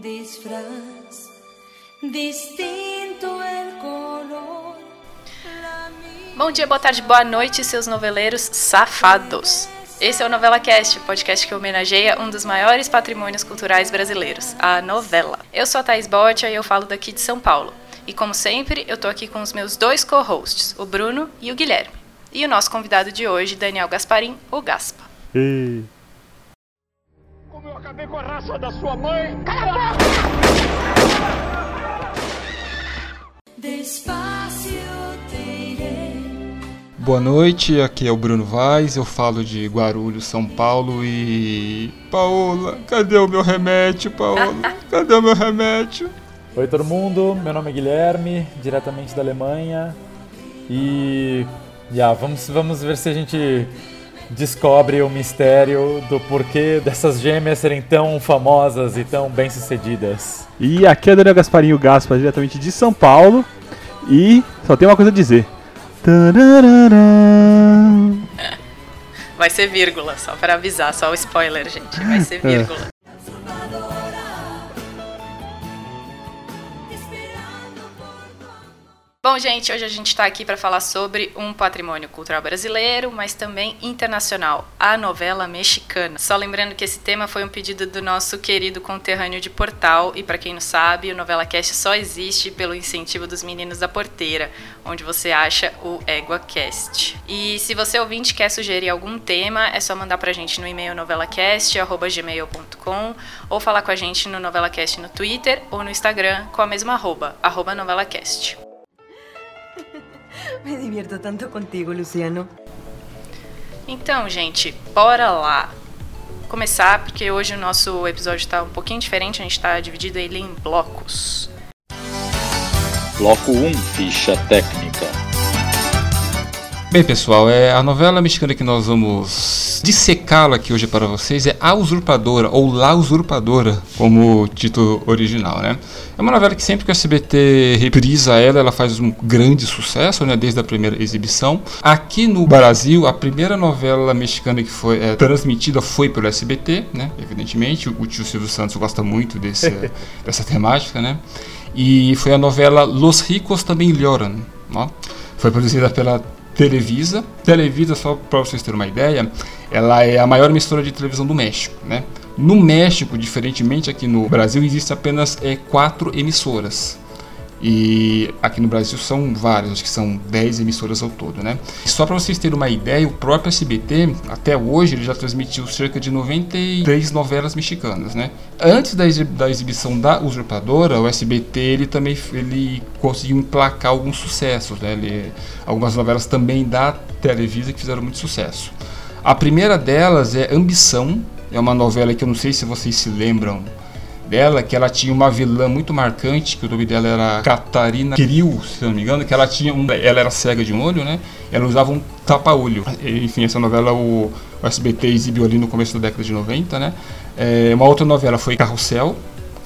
Disfraz distinto el color. Bom dia, boa tarde, boa noite, seus noveleiros safados. Esse é o Novela Cast, podcast que homenageia um dos maiores patrimônios culturais brasileiros, a novela. Eu sou a Thaís Botia e eu falo daqui de São Paulo. E como sempre, eu tô aqui com os meus dois co-hosts, o Bruno e o Guilherme. E o nosso convidado de hoje, Daniel Gasparim, o Gaspa. Como eu acabei com a raça da sua mãe! Despacio te iré. Boa noite, aqui é o Bruno Vaz, eu falo de Guarulhos, São Paulo e. Paola, cadê o meu remédio, Paola? Cadê o meu remédio? Oi todo mundo, meu nome é Guilherme, diretamente da Alemanha. E já, vamos, vamos ver se a gente descobre o mistério do porquê dessas gêmeas serem tão famosas e tão bem-sucedidas. E aqui é o Daniel Gasparinho Gaspa, diretamente de São Paulo. E só tem uma coisa a dizer. Vai ser vírgula, só para avisar, só o spoiler, gente. Vai ser vírgula. Bom, gente, hoje a gente está aqui para falar sobre um patrimônio cultural brasileiro, mas também internacional, a novela mexicana. Só lembrando que esse tema foi um pedido do nosso querido conterrâneo de Portal, e para quem não sabe, o Novela Cast só existe pelo incentivo dos meninos da Porteira, onde você acha o EguaCast. E se você ouvinte quer sugerir algum tema, é só mandar pra gente no e-mail novelacast@gmail.com ou falar com a gente no NovelaCast no Twitter ou no Instagram com a mesma arroba, arroba NovelaCast. Me divierto tanto contigo, Luciano. Então, gente, bora lá. Começar, porque hoje o nosso episódio tá um pouquinho diferente, a gente tá dividido ele em blocos. Bloco 1 Ficha Técnica. Bem, pessoal, é a novela mexicana que nós vamos dissecá-la aqui hoje para vocês é A Usurpadora, ou La Usurpadora, como título original, né? É uma novela que sempre que o SBT reprisa ela, ela faz um grande sucesso, né? Desde a primeira exibição. Aqui no Brasil, a primeira novela mexicana que foi é, transmitida foi pelo SBT, né? Evidentemente, o tio Silvio Santos gosta muito desse, dessa temática, né? E foi a novela Los Ricos Também Lloran, ó. Foi produzida pela Televisa. Televisa, só para vocês terem uma ideia, ela é a maior emissora de televisão do México, né? No México, diferentemente aqui no Brasil, existem apenas é, quatro emissoras. E aqui no Brasil são várias, acho que são 10 emissoras ao todo, né? E só para vocês terem uma ideia, o próprio SBT, até hoje, ele já transmitiu cerca de 93 novelas mexicanas, né? Antes da, exi- da exibição da Usurpadora, o SBT ele também ele conseguiu emplacar alguns sucessos, né? Ele, algumas novelas também da Televisa que fizeram muito sucesso. A primeira delas é Ambição, é uma novela que eu não sei se vocês se lembram dela, que ela tinha uma vilã muito marcante, que o nome dela era Catarina Kirill, se não me engano, que ela tinha um, ela era cega de um olho, né? Ela usava um tapa-olho. Enfim, essa novela o, o SBT exibiu ali no começo da década de 90, né? É, uma outra novela foi Carrossel.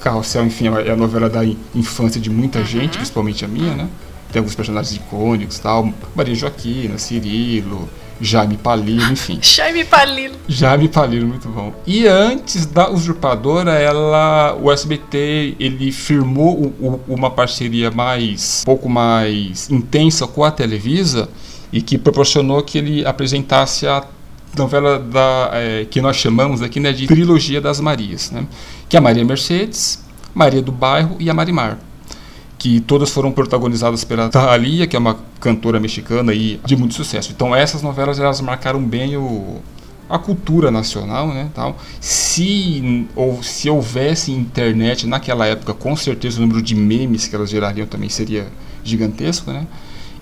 Carrossel, enfim, é a novela da in- infância de muita gente, principalmente a minha, né? Tem alguns personagens icônicos, tal, Maria Joaquina, Cirilo, Jaime Palilo, enfim. Jaime Palilo. Jaime Palilo, muito bom. E antes da Usurpadora, ela, o SBT, ele firmou o- o- uma parceria mais, um pouco mais intensa com a Televisa e que proporcionou que ele apresentasse a novela da, eh, que nós chamamos aqui né, de Trilogia das Marias, né? que é a Maria Mercedes, Maria do Bairro e a Marimar que todas foram protagonizadas pela Thalia, que é uma cantora mexicana e de muito sucesso. Então essas novelas elas marcaram bem o, a cultura nacional, né, tal. Se ou se houvesse internet naquela época, com certeza o número de memes que elas gerariam também seria gigantesco, né?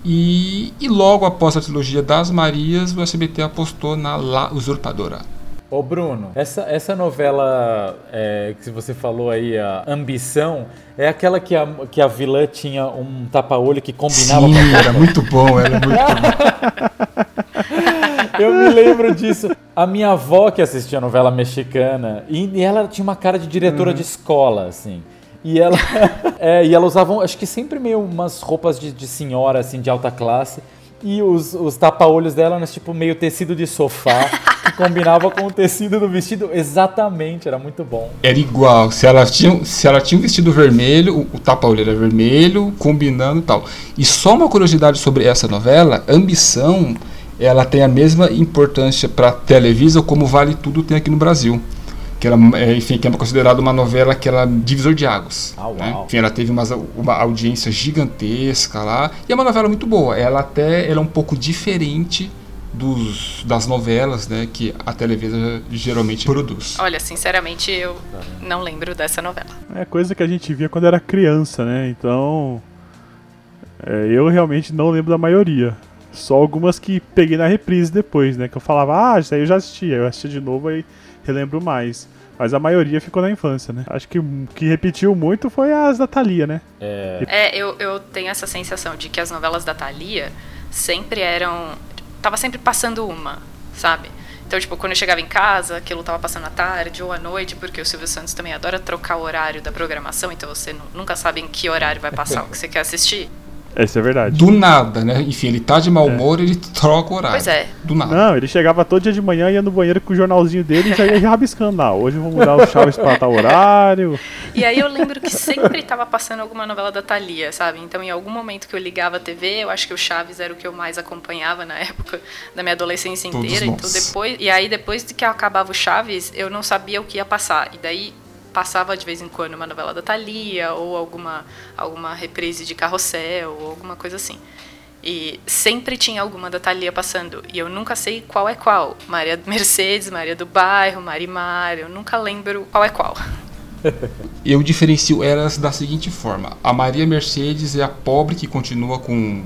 E, e logo após a trilogia das Marias, o SBT apostou na La Usurpadora. Ô Bruno, essa, essa novela é, que você falou aí, a Ambição, é aquela que a, que a vilã tinha um tapa-olho que combinava Sim, com a era muito bom, era muito bom. Eu me lembro disso. A minha avó que assistia novela mexicana, e, e ela tinha uma cara de diretora de escola, assim. E ela, é, e ela usava, acho que sempre meio umas roupas de, de senhora, assim, de alta classe. E os, os tapa-olhos dela eram tipo meio tecido de sofá. que combinava com o tecido do vestido exatamente, era muito bom. Era igual. Se ela tinha, se ela tinha um vestido vermelho, o, o tapa-olho era vermelho, combinando e tal. E só uma curiosidade sobre essa novela, Ambição, ela tem a mesma importância para Televisa como Vale Tudo tem aqui no Brasil. Que ela, é, enfim, que é considerada uma novela que ela é divisor de águas. Ah, né? Enfim, ela teve uma, uma audiência gigantesca lá. E é uma novela muito boa. Ela até ela é um pouco diferente dos, das novelas né, que a Televisa geralmente produz. Olha, sinceramente, eu não lembro dessa novela. É coisa que a gente via quando era criança, né? Então. é, eu realmente não lembro da maioria. Só algumas que peguei na reprise depois, né? Que eu falava, ah, isso aí eu já assisti. Aí Eu assisti de novo e relembro mais. Mas a maioria ficou na infância, né? Acho que o que repetiu muito foi as da Thalia, né? É, É, eu, eu tenho essa sensação de que as novelas da Thalia sempre eram. Tava sempre passando uma, sabe? Então, tipo, quando eu chegava em casa, aquilo tava passando à tarde ou à noite, porque o Silvio Santos também adora trocar o horário da programação, então você nu- nunca sabe em que horário vai passar o que você quer assistir. Essa é verdade. Do nada, né? Enfim, ele tá de mau humor, ele troca o horário. Pois é. Do nada. Não, ele chegava todo dia de manhã, ia no banheiro com o jornalzinho dele e já ia rabiscando. Ah, hoje vamos mudar o Chaves pra tal horário. E aí eu lembro que sempre tava passando alguma novela da Thalia, sabe? Então, em algum momento que eu ligava a TV, eu acho que o Chaves era o que eu mais acompanhava na época da minha adolescência Todos inteira. Então, nós. depois, e aí, depois de que acabava o Chaves, eu não sabia o que ia passar. E daí passava de vez em quando uma novela da Thalia ou alguma, alguma reprise de Carrossel ou alguma coisa assim. E sempre tinha alguma da Thalia passando. E eu nunca sei qual é qual. Maria Mercedes, Maria do Bairro, Marimar. Eu nunca lembro qual é qual. Eu diferencio elas da seguinte forma: a Maria Mercedes é a pobre que continua com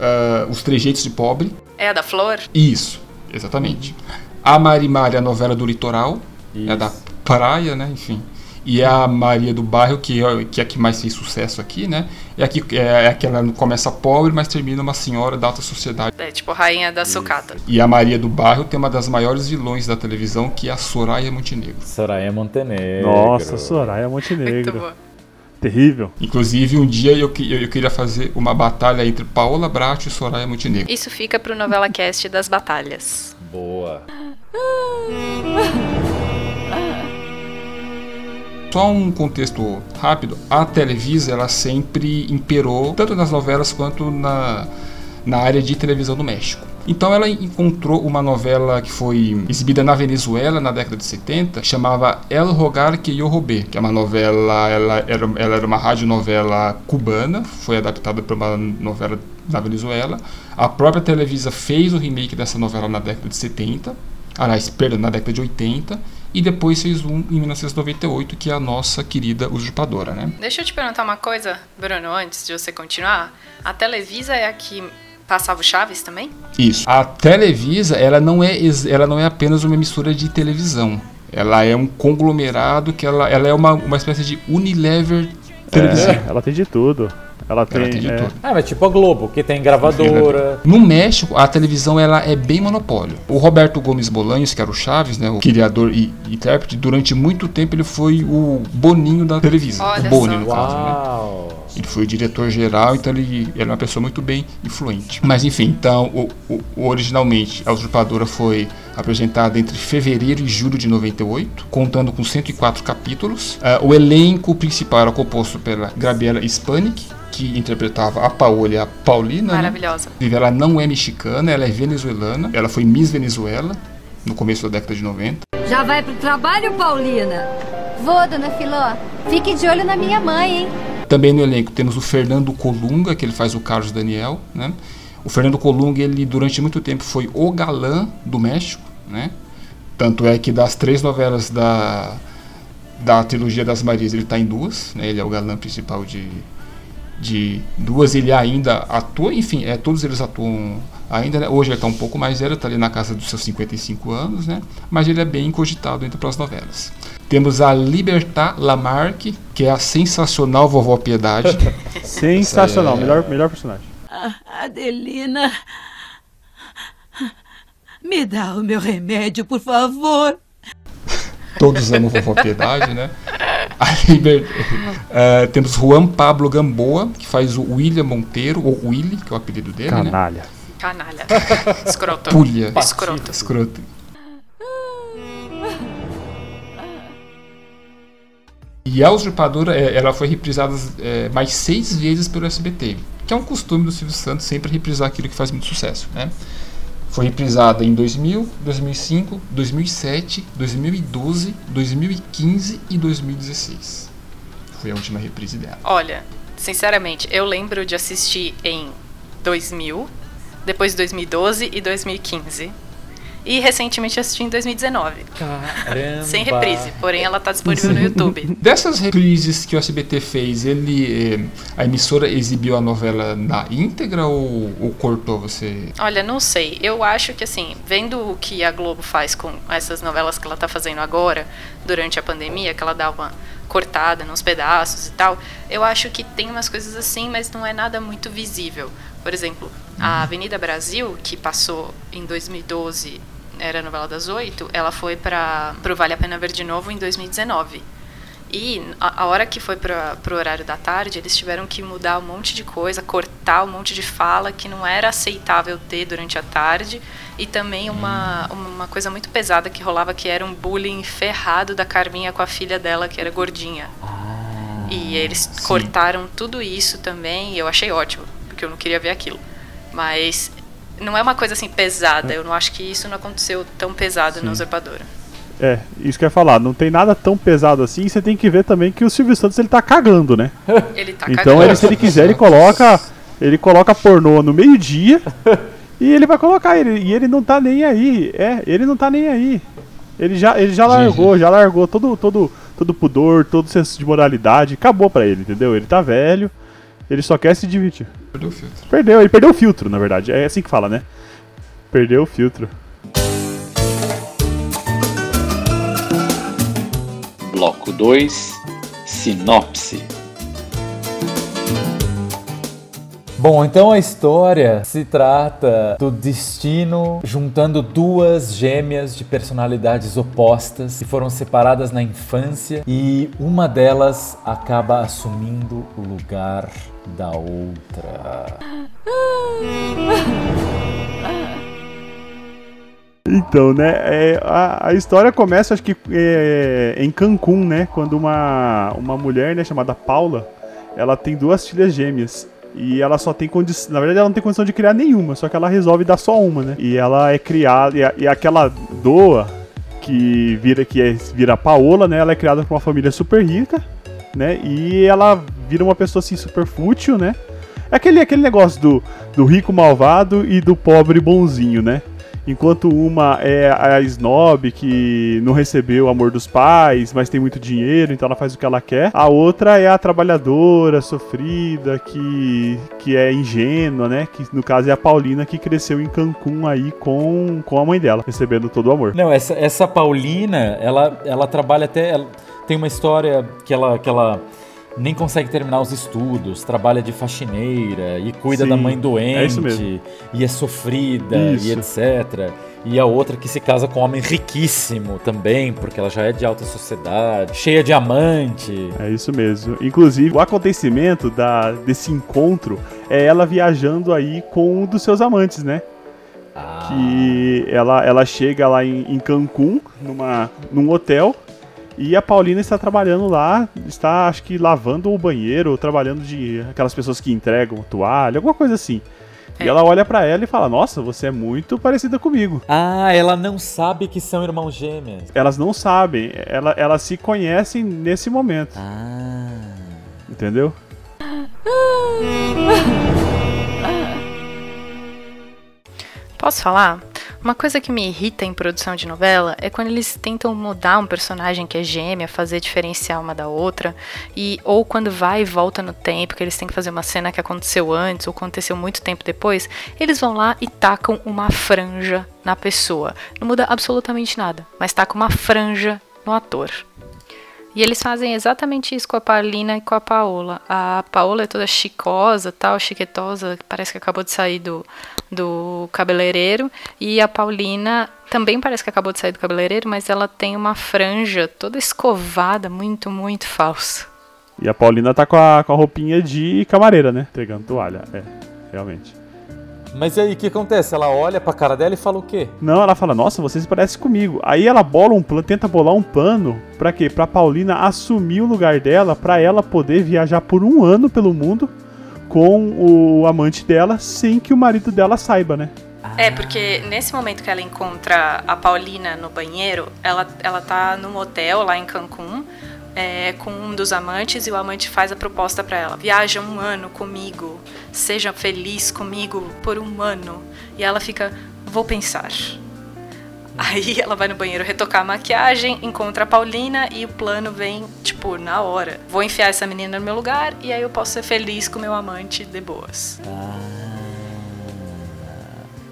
ah, os trejeitos de pobre. É a da Flor? Isso, exatamente. A Marimar é a novela do litoral, é a da praia, né? Enfim. E a Maria do Bairro, que é, que é a que mais fez sucesso aqui, né? É a, que, é a que ela começa pobre, mas termina uma senhora da alta sociedade. É tipo Rainha da Sucata. E a Maria do Bairro tem uma das maiores vilões da televisão, que é a Soraya Montenegro. Soraya Montenegro. Nossa, Soraya Muito Montenegro. boa. Terrível. Inclusive, um dia eu, que- eu queria fazer uma batalha entre Paola Bracho e Soraya Montenegro. Isso fica pro Novela Cast das Batalhas. Boa. Só um contexto rápido, a Televisa ela sempre imperou tanto nas novelas quanto na, na área de televisão no México. Então ela encontrou uma novela que foi exibida na Venezuela na década de 70, que chamava El Rogar que Yo Robé, que é uma novela, ela era, ela era uma radionovela cubana, foi adaptada para uma novela da Venezuela. A própria Televisa fez o remake dessa novela na década de 70, aliás, perdão, na década de 80, e depois fez um em 1998, que é a nossa querida usurpadora, né? Deixa eu te perguntar uma coisa, Bruno, antes de você continuar. A Televisa é a que passava o Chaves também? Isso. A Televisa, ela não é, ela não é apenas uma emissora de televisão. Ela é um conglomerado que ela, ela é uma, uma espécie de Unilever televisiva. É, ela tem de tudo. Ela tem. Ela tem de é, tudo. Ah, mas tipo a Globo, que tem gravadora. No México, a televisão ela é bem monopólio. O Roberto Gomes Bolanhos, que era o Chaves, né, o criador e intérprete, durante muito tempo ele foi o Boninho da Televisa. Olha o Boni, no caso, né? Uau. Ele foi o diretor geral, então ele era uma pessoa muito bem influente. Mas enfim, então, o, o- originalmente, a Usurpadora foi apresentada entre fevereiro e julho de 98, contando com 104 capítulos. Ah, o elenco principal era composto pela Gabriela Spanik, que interpretava a Paola e a Paulina. né? Maravilhosa. Inclusive, Ela não é mexicana, ela é venezuelana. Ela foi Miss Venezuela no começo da década de 90. Já vai pro trabalho, Paulina? Vou, dona Filó. Fique de olho na minha mãe, hein? Também no elenco temos o Fernando Colunga, que ele faz o Carlos Daniel, né? O Fernando Colunga, ele durante muito tempo foi o galã do México, né? Tanto é que das três novelas da, da trilogia das Marias, ele está em duas, né? Ele é o galã principal de, de duas, ele ainda atua, enfim, é, todos eles atuam ainda, né? Hoje ele está um pouco mais velho, está ali na casa dos seus 55 anos, né? Mas ele é bem cogitado entre as novelas. Temos a Libertad Lamarque, que é a sensacional Vovó Piedade. Sensacional, é- melhor, melhor personagem. Adelina. Me dá o meu remédio, por favor. Todos amam Vovó Piedade, né? Uh, temos Juan Pablo Gamboa, que faz o William Monteiro, ou Willy, que é o apelido dele. Canalha. Né? Canalha. Escroto. Pulha. Escroto. Escroto. E a usurpadora, é, ela foi reprisada é, mais seis vezes pelo SBT, que é um costume do Silvio Santos sempre reprisar aquilo que faz muito sucesso, né? Foi reprisada em 2000, 2005, 2007, 2012, 2015 e 2016. Foi a última reprise dela. Olha, sinceramente, eu lembro de assistir em 2000, depois 2012 e 2015. E recentemente assisti em 2019. Caramba. Sem reprise, porém ela tá disponível no YouTube. Dessas reprises que o SBT fez, ele eh, a emissora exibiu a novela na íntegra ou, ou, cortou você? Olha, não sei. Eu acho que assim, vendo o que a Globo faz com essas novelas que ela tá fazendo agora, durante a pandemia, que ela dá uma cortada nos pedaços e tal, eu acho que tem umas coisas assim, mas não é nada muito visível. Por exemplo, a Avenida Brasil, que passou em 2012 era a novela das oito, ela foi para o Vale a Pena Ver de Novo em 2019. E a, a hora que foi para o horário da tarde, eles tiveram que mudar um monte de coisa, cortar um monte de fala que não era aceitável ter durante a tarde. E também uma, uma coisa muito pesada que rolava, que era um bullying ferrado da Carminha com a filha dela, que era gordinha. Ah, e eles sim. cortaram tudo isso também, e eu achei ótimo, porque eu não queria ver aquilo. Mas não é uma coisa assim pesada. Eu não acho que isso não aconteceu tão pesado Sim. na usurpadora. É, isso que eu ia falar, não tem nada tão pesado assim, e você tem que ver também que o Silvio Santos ele tá cagando, né? Ele tá então cagando. ele, se ele quiser, ele coloca. Ele coloca pornô no meio-dia e ele vai colocar ele. E ele não tá nem aí. É, ele não tá nem aí. Ele já, ele já largou, já largou todo, todo, todo pudor, todo senso de moralidade. Acabou pra ele, entendeu? Ele tá velho, ele só quer se divertir. Perdeu o filtro. Perdeu, ele perdeu o filtro, na verdade. É assim que fala, né? Perdeu o filtro. Bloco 2 Sinopse Bom, então a história se trata do destino juntando duas gêmeas de personalidades opostas que foram separadas na infância e uma delas acaba assumindo o lugar da outra. Então, né, é, a, a história começa, acho que é, em Cancún, né, quando uma, uma mulher, né, chamada Paula, ela tem duas filhas gêmeas. E ela só tem condição. Na verdade, ela não tem condição de criar nenhuma, só que ela resolve dar só uma, né? E ela é criada. E, e aquela doa que vira que é, vira Paola, né? Ela é criada por uma família super rica, né? E ela vira uma pessoa assim super fútil, né? É aquele, aquele negócio do, do rico malvado e do pobre bonzinho, né? Enquanto uma é a snob que não recebeu o amor dos pais, mas tem muito dinheiro, então ela faz o que ela quer. A outra é a trabalhadora, sofrida, que, que é ingênua, né? Que no caso é a Paulina que cresceu em Cancún aí com, com a mãe dela, recebendo todo o amor. Não, essa, essa Paulina, ela, ela trabalha até. ela tem uma história que ela, que ela nem consegue terminar os estudos, trabalha de faxineira e cuida Sim, da mãe doente é isso mesmo. e é sofrida Isso. e etc. E a outra que se casa com um homem riquíssimo também, porque ela já é de alta sociedade, cheia de amante. É isso mesmo. Inclusive, o acontecimento da, desse encontro é ela viajando aí com um dos seus amantes, né? Ah, que ela, ela chega lá em, em Cancún, numa, num hotel, e a Paulina está trabalhando lá, está acho que lavando o banheiro, ou trabalhando de aquelas pessoas que entregam toalha, alguma coisa assim. E É. ela olha pra ela e fala: Nossa, você é muito parecida comigo. Ah, ela não sabe que são irmãos gêmeos. Elas não sabem, ela, elas se conhecem nesse momento, Ah. entendeu? Posso falar? Uma coisa que me irrita em produção de novela é quando eles tentam mudar um personagem que é gêmea, fazer diferenciar uma da outra, e ou quando vai e volta no tempo, que eles têm que fazer uma cena que aconteceu antes ou aconteceu muito tempo depois, eles vão lá e tacam uma franja na pessoa. Não muda absolutamente nada, mas tacam uma franja no ator. E eles fazem exatamente isso com a Paulina e com a Paola. A Paola é toda chicosa, tal, chiquetosa, parece que acabou de sair do, do cabeleireiro. E a Paulina também parece que acabou de sair do cabeleireiro, mas ela tem uma franja toda escovada, muito, muito falsa. E a Paulina tá com a, com a roupinha de camareira, né? Entregando toalha. É, realmente. Mas e aí, o que acontece? Ela olha pra cara dela e fala o quê? Não, ela fala, nossa, você se parece comigo. Aí ela bola um plano, tenta bolar um plano pra quê? Pra Paulina assumir o lugar dela, pra ela poder viajar por um ano pelo mundo com o amante dela, sem que o marido dela saiba, né? É, porque nesse momento que ela encontra a Paulina no banheiro, ela, ela tá num hotel lá em Cancún, é, com um dos amantes, e o amante faz a proposta pra ela: viaja um ano comigo, seja feliz comigo por um ano. E ela fica: vou pensar. Aí ela vai no banheiro retocar a maquiagem, encontra a Paulina e o plano vem, tipo, na hora. Vou enfiar essa menina no meu lugar e aí eu posso ser feliz com meu amante de boas.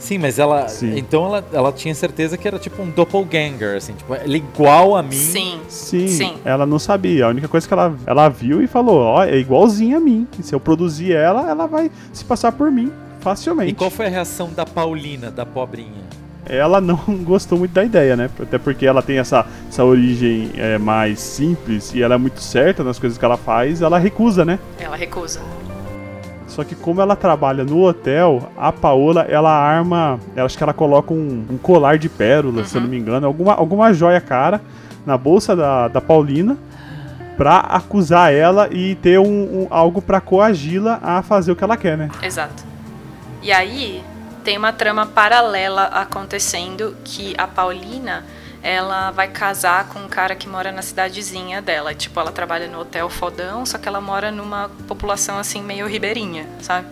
Sim, mas ela. Sim. Então ela, ela tinha certeza que era tipo um doppelganger, assim, tipo, ela é igual a mim. Sim. Sim, Sim. ela não sabia. A única coisa que ela, ela viu e falou, ó, é igualzinha a mim. E se eu produzir ela, ela vai se passar por mim facilmente. E qual foi a reação da Paulina, da pobrinha? Ela não gostou muito da ideia, né? Até porque ela tem essa, essa origem é, mais simples e ela é muito certa nas coisas que ela faz, ela recusa, né? Ela recusa. Só que como ela trabalha no hotel, a Paola, ela arma, eu acho que ela coloca um, um colar de pérolas, se eu não me engano, alguma, alguma joia cara na bolsa da, da Paulina pra acusar ela e ter um, um- algo pra coagi-la a fazer o que ela quer, né? Exato. E aí tem uma trama paralela acontecendo que a Paulina ela vai casar com um cara que mora na cidadezinha dela. Tipo, ela trabalha no hotel fodão, só que ela mora numa população assim meio ribeirinha, sabe?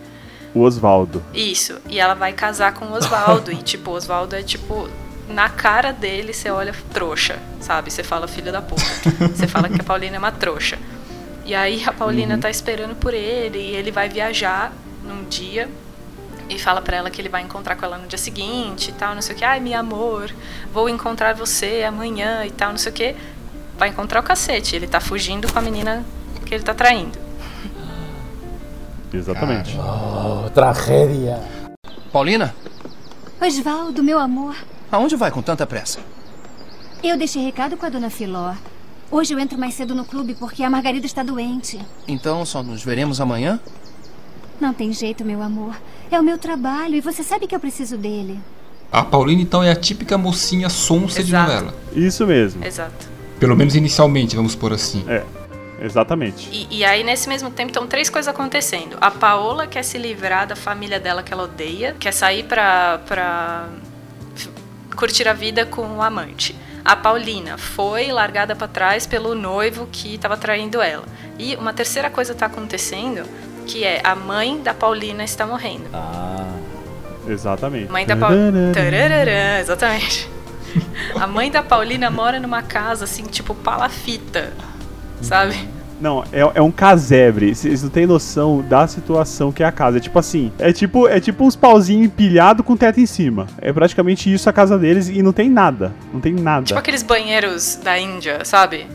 O Osvaldo. Isso. E ela vai casar com o Osvaldo. e, tipo, o Osvaldo é tipo. Na cara dele, você olha trouxa, sabe? Você fala filho da puta. Você fala que a Paulina é uma trouxa. E aí a Paulina tá esperando por ele e ele vai viajar num dia e fala pra ela que ele vai encontrar com ela no dia seguinte e tal, não sei o que. Ai, meu amor, vou encontrar você amanhã e tal, não sei o que. Vai encontrar o cacete. Ele tá fugindo com a menina que ele tá traindo. Exatamente. Oh, tragédia. Paulina, Osvaldo, meu amor. aonde vai com tanta pressa? Eu deixei recado com a dona Filó. Hoje eu entro mais cedo no clube porque a Margarida está doente. Então só nos veremos amanhã? Não tem jeito, meu amor. É o meu trabalho e você sabe que eu preciso dele. A Paulina, então, é a típica mocinha sonsa de Exato. novela. Isso mesmo. Exato. Pelo menos inicialmente, vamos por assim. É, exatamente. E, e aí, nesse mesmo tempo, estão três coisas acontecendo. A Paola quer se livrar da família dela que ela odeia, quer sair pra, pra curtir a vida com o amante. A Paulina foi largada pra trás pelo noivo que estava traindo ela. E uma terceira coisa tá acontecendo, que é a mãe da Paulina está morrendo. Ah. Exatamente. Mãe da Paulina. Exatamente. A mãe da Paulina mora numa casa assim, tipo palafita. Sabe? Não, é, é um casebre. Vocês não têm noção da situação que é a casa. É tipo assim, é tipo, é tipo uns pauzinhos empilhados com teto em cima. É praticamente isso a casa deles e não tem nada. Não tem nada. Tipo aqueles banheiros da Índia, sabe?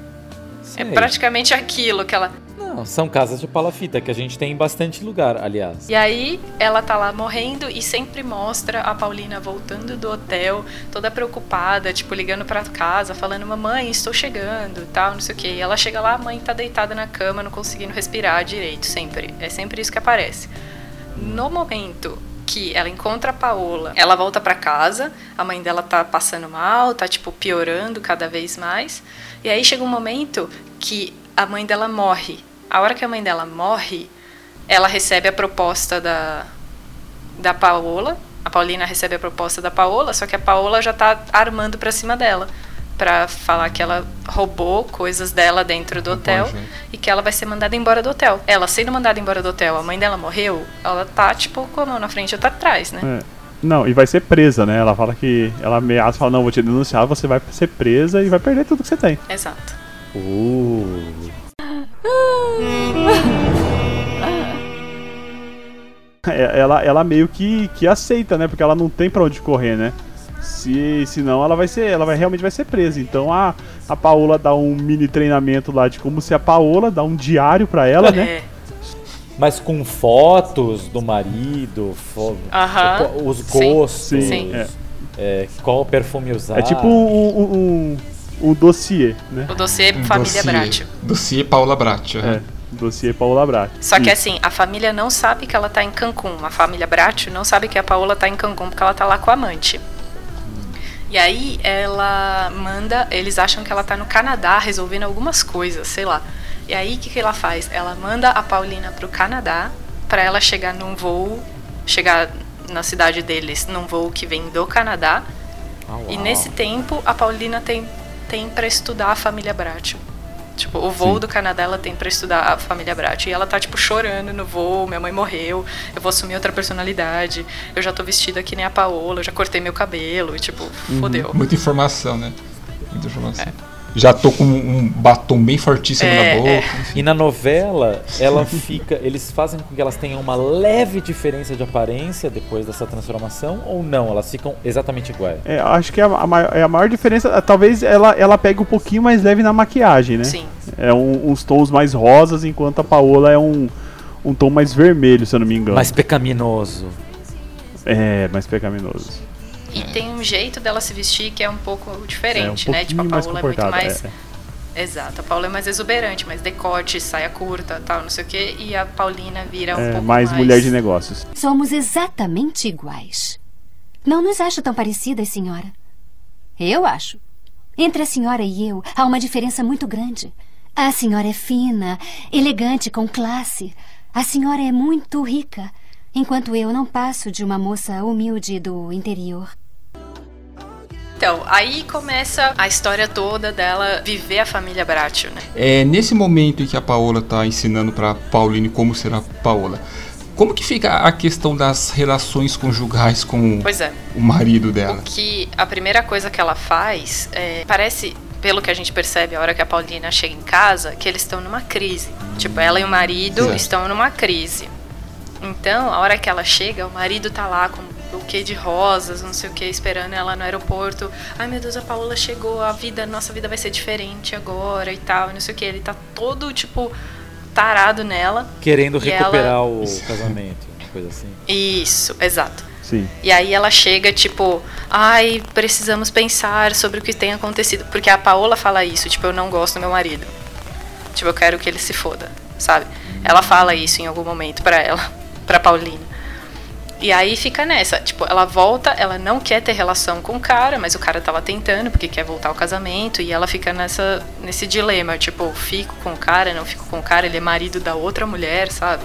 É Sei. praticamente aquilo que ela. Não, são casas de palafita que a gente tem em bastante lugar, aliás. E aí ela tá lá morrendo e sempre mostra a Paulina voltando do hotel, toda preocupada, tipo, ligando pra casa, falando, mamãe, estou chegando, tal, não sei o quê. E ela chega lá, a mãe tá deitada na cama, não conseguindo respirar direito, sempre. É sempre isso que aparece. No momento que ela encontra a Paola, ela volta pra casa, a mãe dela tá passando mal, tá tipo piorando cada vez mais. E aí chega um momento que a mãe dela morre. A hora que a mãe dela morre, ela recebe a proposta da da Paola. A Paulina recebe a proposta da Paola, só que a Paola já tá armando pra cima dela. Pra falar que ela roubou coisas dela dentro do hotel né? e que ela vai ser mandada embora do hotel. Ela sendo mandada embora do hotel, a mãe dela morreu, ela tá, tipo, com a mão na frente e outra atrás, né? É. Não, e vai ser presa, né? Ela fala que. Ela ameaça fala, não, vou te denunciar, você vai ser presa e vai perder tudo que você tem. Exato. Uh. É, Ela, ela meio que, que aceita, né? Porque ela não tem pra onde correr, né? Se, senão ela vai ser. Ela vai realmente vai ser presa. Então a, a Paola dá um mini treinamento lá de como ser a Paola, dá um diário pra ela, né? É. Mas com fotos do marido, fo- Aham. tipo, os Sim. gostos, Sim. É, é, qual perfume usar. é tipo um, um, um, um dossiê, né? O dossiê Um Família dossiê, Bratio. Dossiê Paula Bratio. É. Dossiê Paola Brat. Só que Isso. assim, a família não sabe que ela tá em Cancún. A família Bracho não sabe que a Paola tá em Cancún porque ela tá lá com a amante. E aí ela manda, eles acham que ela tá no Canadá resolvendo algumas coisas, sei lá. E aí o que, que ela faz? Ela manda a Paulina pro Canadá para ela chegar num voo, chegar na cidade deles num voo que vem do Canadá. e nesse tempo a Paulina tem, tem para estudar a família Bracho. Tipo, o voo Sim. do Canadá ela tem pra estudar a família Bracho. E ela tá, tipo, chorando no voo. Minha mãe morreu. Eu vou assumir outra personalidade. Eu já tô vestida que nem a Paola. Eu já cortei meu cabelo. E, tipo, fodeu. Muita informação, né? Muita informação. Já tô com um batom bem fortíssimo É, na boca. é. E na novela, ela fica. Eles fazem com que elas tenham uma leve diferença de aparência depois dessa transformação ou não? Elas ficam exatamente iguais. É, acho que a, a maior, é a maior diferença, talvez ela, ela pegue um pouquinho mais leve na maquiagem, né? Sim. É um- uns tons mais rosas, enquanto a Paola é um, um tom mais vermelho, se eu não me engano. Mais pecaminoso. É, mais pecaminoso. E tem um jeito dela se vestir que é um pouco É, um diferente, né? Tipo, a Paola é muito mais. é. Exato. A Paola é mais exuberante, mais decote, saia curta, tal, não sei o quê. E a Paulina vira um É, pouco mais mais. mulher de negócios. Somos exatamente iguais. Não nos acho tão parecidas, senhora. Eu acho. Entre a senhora e eu há uma diferença muito grande. A senhora é fina, elegante, com classe. A senhora é muito rica, enquanto eu não passo de uma moça humilde do interior. Então, aí começa a história toda dela viver a família Bracho, né? É nesse momento em que a Paola tá ensinando pra Pauline como será a Paola. Como que fica a questão das relações conjugais com Pois é. o marido dela? que a primeira coisa que ela faz é, parece pelo que a gente percebe a hora que a Paulina chega em casa que eles estão numa crise tipo ela e o marido Certo. estão numa crise então a hora que ela chega o marido tá lá com um buquê de rosas não sei o que esperando ela no aeroporto ai meu Deus a Paola chegou a vida nossa vida vai ser diferente agora e tal não sei o que ele tá todo tipo tarado nela Querendo recuperar ela- o casamento, uma coisa assim. isso exato Sim. e aí ela chega, tipo, ai, precisamos pensar sobre o que tem acontecido. Porque a Paola fala isso, tipo, eu não gosto do meu marido. Tipo, eu quero que ele se foda, sabe? Ela fala isso em algum momento pra ela, pra Paulina. E aí fica nessa, tipo, ela volta, ela não quer ter relação com o cara, mas o cara tava tentando porque quer voltar ao casamento e ela fica nessa nesse dilema, tipo, fico com o cara, não fico com o cara, ele é marido da outra mulher, sabe?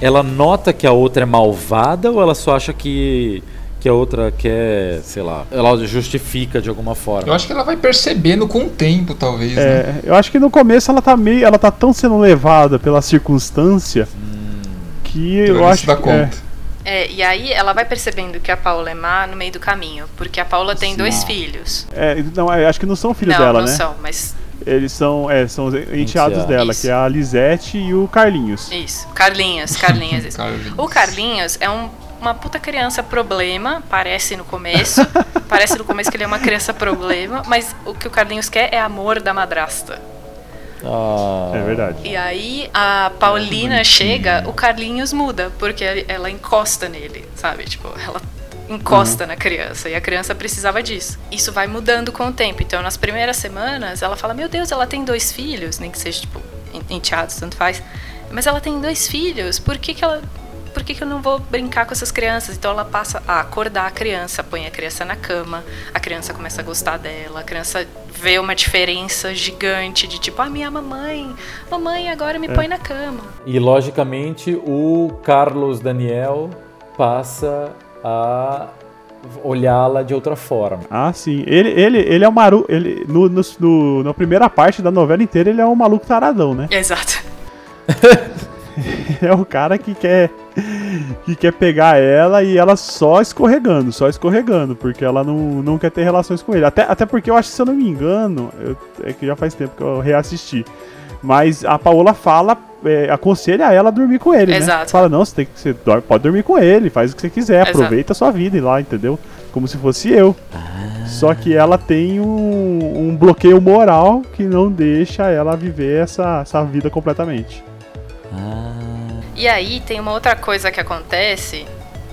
Ela nota que a outra é malvada ou ela só acha que, que a outra quer, sei lá, ela justifica de alguma forma? Eu acho que ela vai percebendo com o tempo, talvez, né? É, eu acho que no começo ela tá meio. Ela tá tão sendo levada pela circunstância que eu não acho que. conta. É, e aí ela vai percebendo que a Paula é má no meio do caminho, porque a Paula tem dois filhos. É, é, não, é, acho que não são filhos não, dela, não né? são, mas Eles são, é, são os enteados dela, Isso. que é a Lisette e o Carlinhos. isso. Carlinhos, Carlinhos. isso. Carlinhos. O Carlinhos é um, uma puta criança problema, parece no começo. parece no começo que ele é uma criança problema, mas o que o Carlinhos quer é amor da madrasta. Ah, É verdade. E aí a Paulina chega, o Carlinhos muda, porque ela encosta nele, sabe? Tipo, ela encosta na criança e a criança precisava disso. Isso vai mudando com o tempo. Então, nas primeiras semanas, ela fala: Meu Deus, ela tem dois filhos, nem que seja, tipo, en- enteados, tanto faz. Mas ela tem dois filhos, por que, que ela. Por que, que eu não vou brincar com essas crianças? Então ela passa a acordar a criança, põe a criança na cama, a criança começa a gostar dela, a criança vê uma diferença gigante de tipo, ah, minha mamãe, mamãe agora me põe na cama. E logicamente o Carlos Daniel passa a olhá-la de outra forma. Ah, sim. Ele, ele, ele é o maru. Ele, no, no, no- na primeira parte da novela inteira, ele é um maluco taradão, né? Exato. É o cara que quer. que quer pegar ela e ela só escorregando, só escorregando, porque ela não, não quer ter relações com ele. Até, até porque eu acho que, se eu não me engano, eu- é que já faz tempo que eu reassisti. Mas a Paola fala, é, aconselha ela a dormir com ele, né? Exato. Fala, não, você, tem que, você dor- pode dormir com ele, faz o que você quiser, Exato. aproveita a sua vida e lá, entendeu? Como se fosse eu. Só que ela tem um, um bloqueio moral que não deixa ela viver essa, essa vida completamente. E aí tem uma outra coisa que acontece,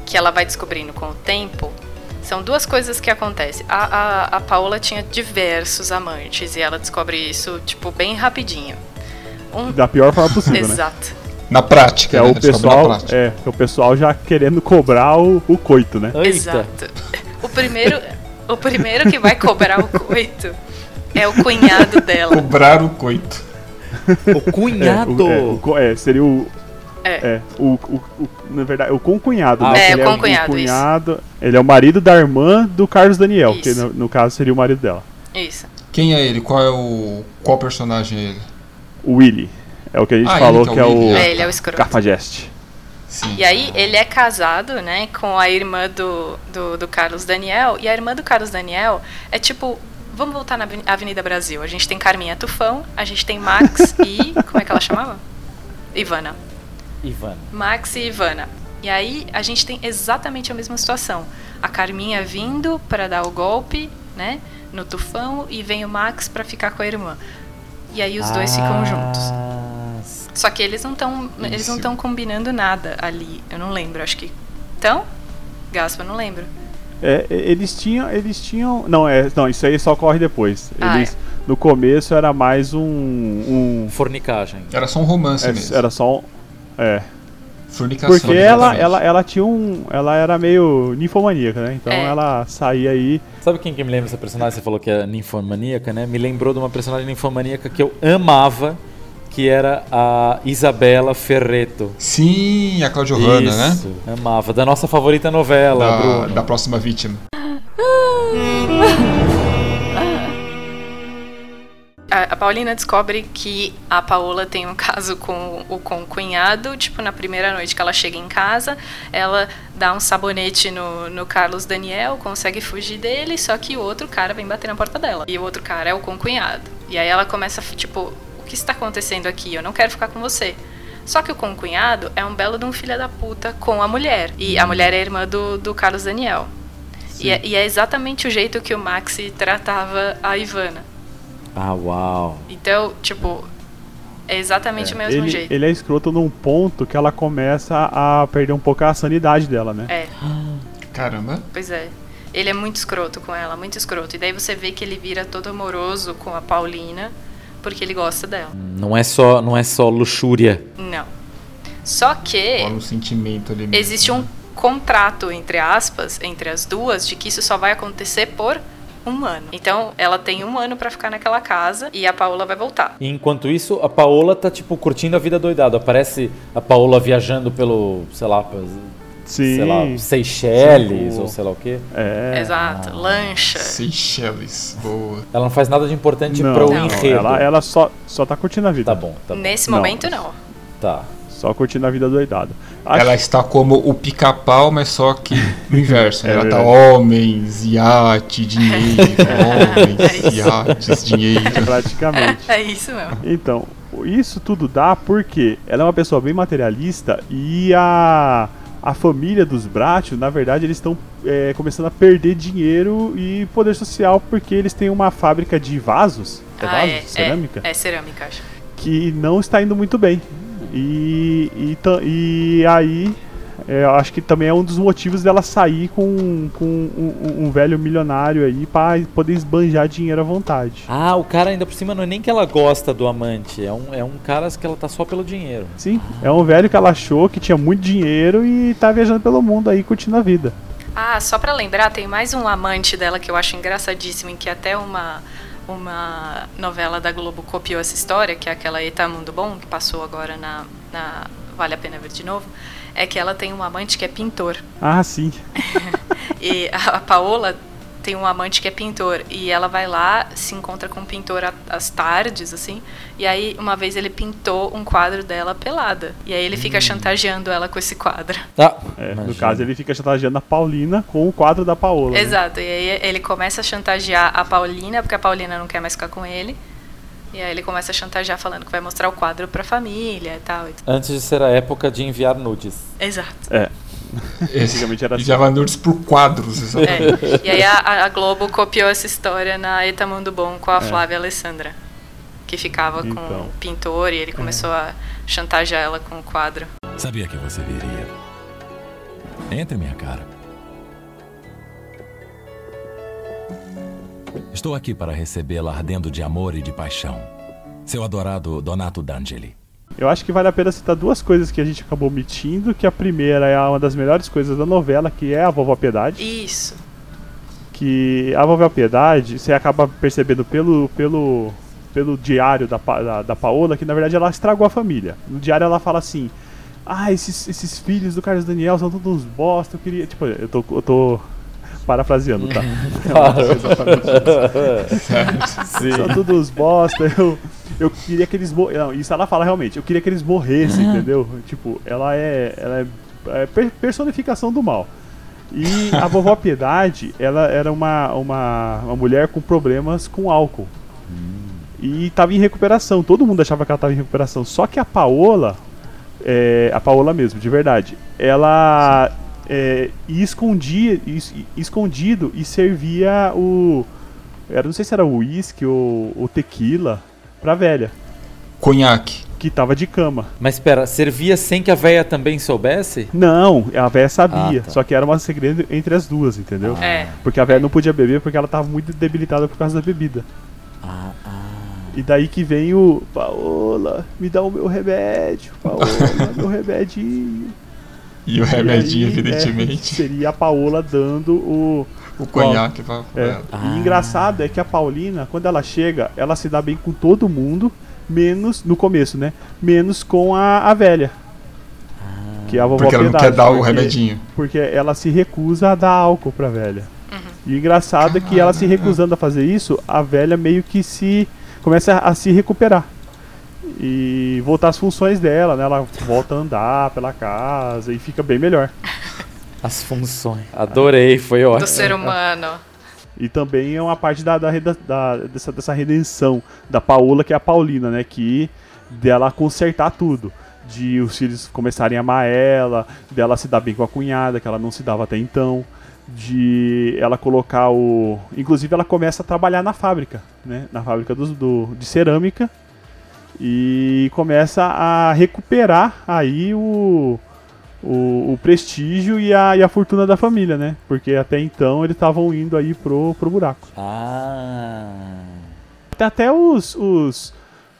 que ela vai descobrindo com o tempo. São duas coisas que acontecem. A, a, a Paola tinha diversos amantes e ela descobre isso, tipo, bem rapidinho. Um- Da pior forma possível, né? Exato. Na prática, é né? o pessoal, é, é o pessoal já querendo cobrar o, o coito, né? Eita. Exato. O primeiro, o primeiro que vai cobrar o coito é o cunhado dela. Cobrar o coito. O cunhado. É, o- é, o é, seria o. É. É, o, o, o- na verdade, o concunhado, Ah, né? é, Que ele o concunhado, cunhado, Ele é o marido da irmã do Carlos Daniel, que Isso. no, no caso seria o marido dela. Isso. Quem é ele? Qual é o. Qual personagem é ele? O Willy. É o que a gente Ah, falou que que é é o o. É, ele é o escroto. Cafajeste. Sim. E aí ele é casado, né, com a irmã do, do, do Carlos Daniel. E a irmã do Carlos Daniel é tipo. Vamos voltar na Aveni- Avenida Brasil. A gente tem Carminha Tufão, a gente tem Max e. Como é que ela chamava? Ivana. Ivan. Max e Ivana. E aí a gente tem exatamente a mesma situação. A Carminha vindo para dar o golpe, né, no tufão e vem o Max para ficar com a irmã. E aí os dois ficam juntos. Ah, Só que eles não estão eles não estão combinando nada ali. Eu não lembro, acho que. Então? Gaspa, não lembro. É, é, eles tinham. Eles tinham. Não, é, não, isso aí só ocorre depois. Ah, Eles, No começo era mais um. um Fornicagem. Era só um romance é, mesmo. era só um. É. Fornicação. Porque ela, ela, ela tinha um. Ela era meio ninfomaníaca, né? Então É. ela saía aí. Sabe quem que me lembra essa personagem? Você falou que é ninfomaníaca, né? Me lembrou de uma personagem ninfomaníaca que eu amava, que era a Isabela Ferreto. Sim, a Claudio Hanna, né? Isso, amava. Da nossa favorita novela, Da, Bruno. da próxima vítima. A, Paulina descobre que a Paola tem um caso com o com o cunhado, tipo, na primeira noite que ela chega em casa, ela dá um sabonete no, no Carlos Daniel, consegue fugir dele, só que o outro cara vem bater na porta dela. E o outro cara é o concunhado. E aí ela começa, tipo, o que está acontecendo aqui? Eu não quero ficar com você. Só que o concunhado é um belo de um filho da puta com a mulher. E a mulher é irmã do, do Carlos Daniel. E é, e é exatamente o jeito que o Maxi tratava a Ivana. Ah, uau. Então, tipo, é exatamente o mesmo ele, jeito. ele é escroto num ponto que ela começa a perder um pouco a sanidade dela, né? É, Caramba. pois é. Ele é muito escroto com ela, muito escroto. E daí você vê que ele vira todo amoroso com a Paulina, porque ele gosta dela. Não é só, não é só luxúria. Não. Só que Rola um sentimento ali mesmo. existe um contrato, entre aspas, entre as duas, de que isso só vai acontecer por um ano. Então, ela tem um ano pra ficar naquela casa e a Paola vai voltar. E enquanto isso, a Paola tá, tipo, curtindo a vida doidada. Aparece a Paola viajando pelo, sei lá, Sim. sei lá, Seychelles ou sei lá o quê. É. Exato, lancha. Seychelles. Boa. Ela não faz nada de importante Não, pro não, enredo. ela, ela só, só tá curtindo a vida. Tá bom, tá bom. Nesse Não. momento, não. Tá. Só curtindo a vida doidada. Acho- Ela está como o pica-pau, mas só que no inverso. né? É Ela tá homens, iate, dinheiro, homens, iates, dinheiro. Praticamente. É isso mesmo. Então, isso tudo dá porque ela é uma pessoa bem materialista e a, a família dos Bratio, na verdade, eles estão é, começando a perder dinheiro e poder social porque eles têm uma fábrica de vasos, é Ah, vasos, é, cerâmica, É, é cerâmica, acho. que não está indo muito bem. E, e, e aí, é, eu acho que também é um dos motivos dela sair com, com um, um- um velho milionário aí para poder esbanjar dinheiro à vontade. Ah, o cara ainda por cima não é nem que ela gosta do amante, é um, é um cara que ela tá só pelo dinheiro. Sim, é um velho que ela achou que tinha muito dinheiro e tá viajando pelo mundo aí curtindo a vida. Ah, só pra lembrar, tem mais um amante dela que eu acho engraçadíssimo, em que até uma, uma novela da Globo copiou essa história, que é aquela Eita Mundo Bom, que passou agora na, na Vale a Pena Ver de Novo, é que ela tem um amante que é pintor. Ah, sim. E a, Paola tem um amante que é pintor. E ela vai lá, se encontra com o pintor às tardes, assim. E aí, uma vez ele pintou um quadro dela pelada. E aí ele fica chantageando ela com esse quadro. Ah, É, no caso, ele fica chantageando a Paulina com o quadro da Paola. né? Exato. E aí ele começa a chantagear a Paulina, porque a Paulina não quer mais ficar com ele. E aí ele começa a chantagear falando que vai mostrar o quadro pra família e tal. Antes de ser a época de enviar nudes. Exato. É. Antigamente era assim. vai nudes por quadros, exatamente. É. E aí a, a Globo copiou essa história na Eta Mundo Bom com a Flávia Alessandra. Que ficava com Então. o pintor e ele começou a chantagear ela com o quadro. Sabia que você viria. Entre, minha cara. Estou aqui para recebê-la ardendo de amor e de paixão. Seu adorado Donato D'Angeli. Eu acho que vale a pena citar duas coisas que a gente acabou omitindo, que a primeira é uma das melhores coisas da novela, que é a Vovó Piedade. Isso. Que a Vovó Piedade, você acaba percebendo pelo, pelo, pelo diário da, Pa- da, da Paola, que na verdade ela estragou a família. No diário ela fala assim, ah, esses, esses filhos do Carlos Daniel são todos uns bosta, eu queria... Tipo, eu tô, eu tô parafraseando, tá? Sim. São todos bosta, eu, eu queria que eles morressem. Não, isso ela fala realmente, eu queria que eles morressem, entendeu? Tipo, ela é. Ela é, é per- personificação do mal. E a vovó Piedade, ela era uma, uma, uma mulher com problemas com álcool. E estava em recuperação, todo mundo achava que ela estava em recuperação. Só que a Paola, é, a Paola mesmo, de verdade, ela é, ia escondia, es- escondido e servia o. Era, não sei se era o uísque ou o tequila pra velha, Conhaque. que tava de cama. Mas espera, servia sem que a véia também soubesse? Não, a velha sabia, Ah, tá. só que era um segredo entre as duas, entendeu? É. Porque a velha não podia beber porque ela tava muito debilitada por causa da bebida. Ah, ah. E daí que vem o Paola, me dá o meu remédio, Paola, meu remedinho. E o E remedinho, aí, evidentemente. é, seria a Paola dando o, O conhaque pra, pra É. ela. E engraçado é que a Paulina, quando ela chega, ela se dá bem com todo mundo, menos, no começo, né? Menos com a, a velha. Que é a vovó Porque ela não Piedade, quer dar o porque- remedinho. Porque ela se recusa a dar álcool pra velha. E o engraçado é que ela se recusando a fazer isso, a velha meio que se. começa a se recuperar. E voltar às funções dela, né? Ela volta a andar pela casa e fica bem melhor. As funções. Adorei, foi ótimo. Do ser humano. E também é uma parte da, da, da- dessa, dessa redenção da Paola, que é a Paulina, né? Que dela consertar tudo. De os filhos começarem a amar ela, dela se dar bem com a cunhada, que ela não se dava até então. De ela colocar o. Inclusive ela começa a trabalhar na fábrica, né? Na fábrica dos, do, de cerâmica. E começa a recuperar aí o, o, o prestígio e a, e a fortuna da família, né? Porque até então eles estavam indo aí pro, pro buraco. Ah. Até, até os, os,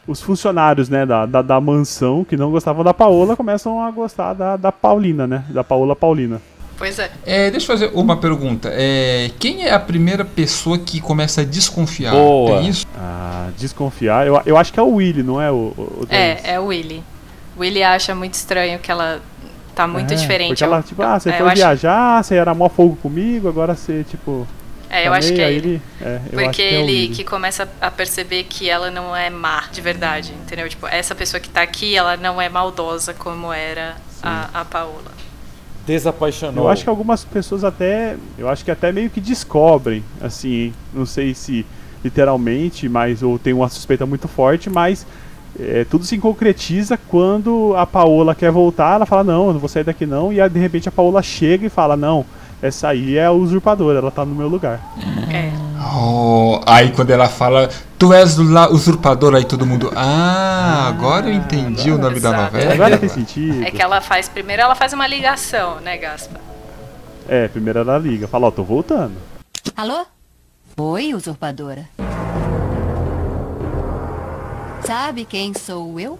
os funcionários né, da, da, da mansão que não gostavam da Paola começam a gostar da, da Paulina, né? Da Paola Paulina. Pois é. É, deixa eu fazer uma pergunta. É, quem é a primeira pessoa que começa a desconfiar? Boa. Tem isso? Ah, desconfiar. Eu, eu acho que é o Willy, não é o, o? É, é o Willy. O Willy acha muito estranho que ela tá muito É, diferente. Porque ela, tipo, ah, você É, eu foi acho- viajar, você era mó fogo comigo, agora você, tipo. É, eu acho que é ele. é, acho Porque que é o ele que começa a perceber que ela não é má de verdade, entendeu? Tipo, essa pessoa que tá aqui, ela não é maldosa como era a, a Paola. Desapaixonou. Eu acho que algumas pessoas até. Eu acho que até meio que descobrem, assim, não sei se literalmente, mas ou tem uma suspeita muito forte, mas é, tudo se concretiza quando a Paola quer voltar, ela fala, não, eu não vou sair daqui não, e aí, de repente a Paola chega e fala, não, essa aí é a usurpadora, ela tá no meu lugar. É. Oh, aí quando ela fala, tu és o usurpador, aí todo mundo. Ah, agora eu entendi o nome da Exato. novela. Agora tem sentido. É que ela faz primeiro, ela faz uma ligação, né, Gaspa? É, primeiro ela liga, fala, ó, tô voltando. Alô? Oi, usurpadora. Sabe quem sou eu?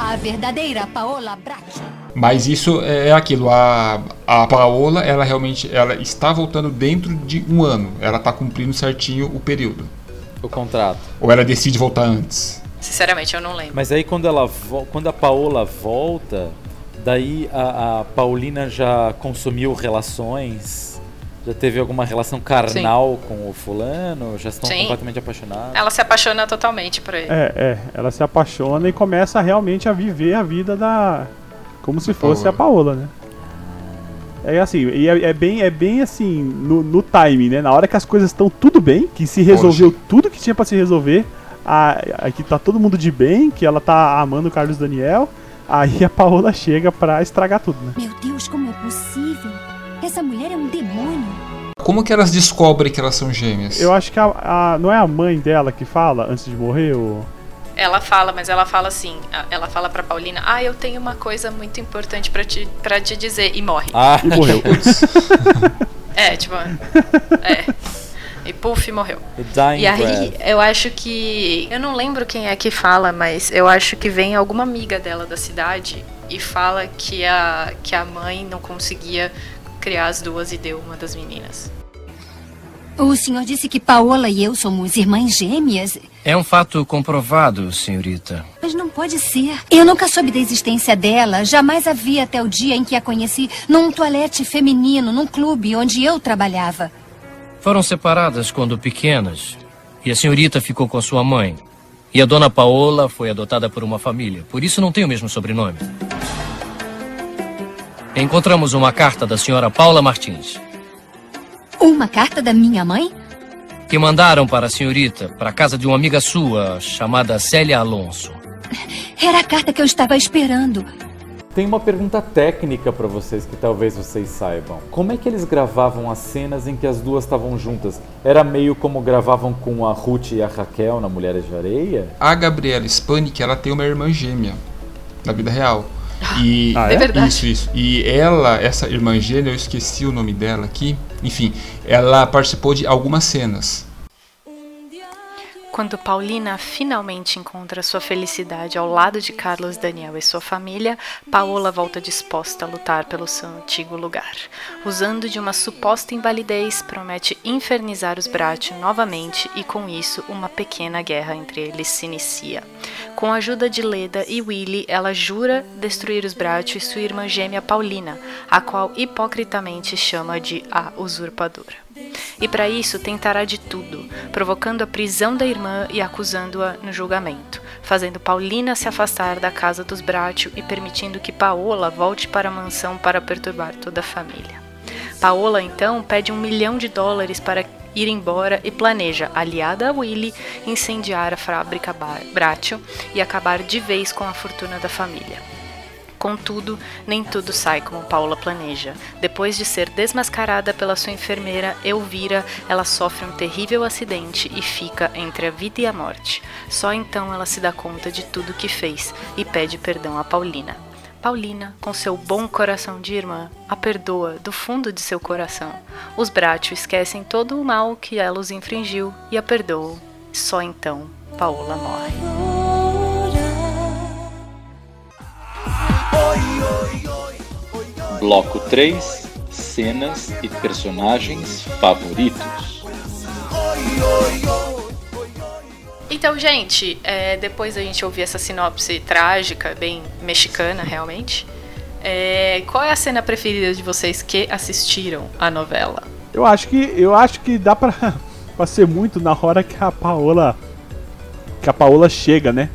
A verdadeira Paola Brat. Mas isso é aquilo, a, a Paola, ela realmente ela está voltando dentro de um ano. Ela está cumprindo certinho o período. O contrato. Ou ela decide voltar antes. Sinceramente, eu não lembro. Mas aí quando ela vo- quando a Paola volta, daí a, a Paulina já consumiu relações, já teve alguma relação carnal com o fulano, já estão Sim. completamente apaixonados. Ela se apaixona totalmente por ele. É, é, ela se apaixona e começa realmente a viver a vida da. Como se fosse a Paola, né? É assim, e é, é bem, é bem assim, no, no timing, né? Na hora que as coisas estão tudo bem, que se resolveu tudo que tinha pra se resolver, a, a, que tá todo mundo de bem, que ela tá amando o Carlos Daniel, aí a Paola chega pra estragar tudo, né? Meu Deus, como é possível? Essa mulher é um demônio. Como que elas descobrem que elas são gêmeas? Eu acho que a, a- não é a mãe dela que fala antes de morrer, o. Ela fala, mas ela fala assim, ela fala pra Paulina, ah, eu tenho uma coisa muito importante pra te, pra te dizer, e morre. Ah, E morreu. É, tipo, é. E puff, morreu. E aí, breath. eu acho que. Eu não lembro quem é que fala, mas eu acho que vem alguma amiga dela da cidade e fala que a, que a mãe não conseguia criar as duas e deu uma das meninas. O senhor disse que Paola e eu somos irmãs gêmeas? É um fato comprovado, senhorita. Mas não pode ser. Eu nunca soube da existência dela. Jamais a vi até o dia em que a conheci num toalete feminino, num clube onde eu trabalhava. Foram separadas quando pequenas. E a senhorita ficou com sua mãe. E a dona Paola foi adotada por uma família. Por isso não tem o mesmo sobrenome. Encontramos uma carta da senhora Paula Martins. Uma carta da minha mãe? Que mandaram para a senhorita, para a casa de uma amiga sua, chamada Célia Alonso. Era a carta que eu estava esperando. Tem uma pergunta técnica pra vocês que talvez vocês saibam. Como é que eles gravavam as cenas em que as duas estavam juntas? Era meio como gravavam com a Ruth e a Raquel na Mulheres de Areia? A Gabriela Spanik, ela tem uma irmã gêmea na vida real. E Ah, é? É verdade. Isso, isso. E ela, essa irmã gêmea, eu esqueci o nome dela aqui. Enfim, ela participou de algumas cenas. Quando Paulina finalmente encontra sua felicidade ao lado de Carlos Daniel e sua família, Paola volta disposta a lutar pelo seu antigo lugar. Usando de uma suposta invalidez, promete infernizar os Bratt novamente e com isso uma pequena guerra entre eles se inicia. Com a ajuda de Leda e Willy, ela jura destruir os Bratt e sua irmã gêmea Paulina, a qual hipocritamente chama de a usurpadora. E para isso tentará de tudo, provocando a prisão da irmã e acusando-a no julgamento, fazendo Paulina se afastar da casa dos Bracho e permitindo que Paola volte para a mansão para perturbar toda a família. Paola então pede um milhão de dólares para ir embora e planeja, aliada a Willy, incendiar a fábrica Bracho e acabar de vez com a fortuna da família. Contudo, nem tudo sai como Paula planeja. Depois de ser desmascarada pela sua enfermeira Elvira, ela sofre um terrível acidente e fica entre a vida e a morte. Só então ela se dá conta de tudo que fez e pede perdão a Paulina. Paulina, com seu bom coração de irmã, a perdoa do fundo de seu coração. Os Bracho esquecem todo o mal que ela os infringiu e a perdoam. Só então Paola morre. Bloco 3 Cenas e personagens favoritos. Então, gente, é, depois da gente ouvir essa sinopse trágica, bem mexicana realmente, é, qual é a cena preferida de vocês que assistiram a novela? Eu acho que eu acho que dá pra, pra ser muito na hora que a Paola que a Paola chega, né?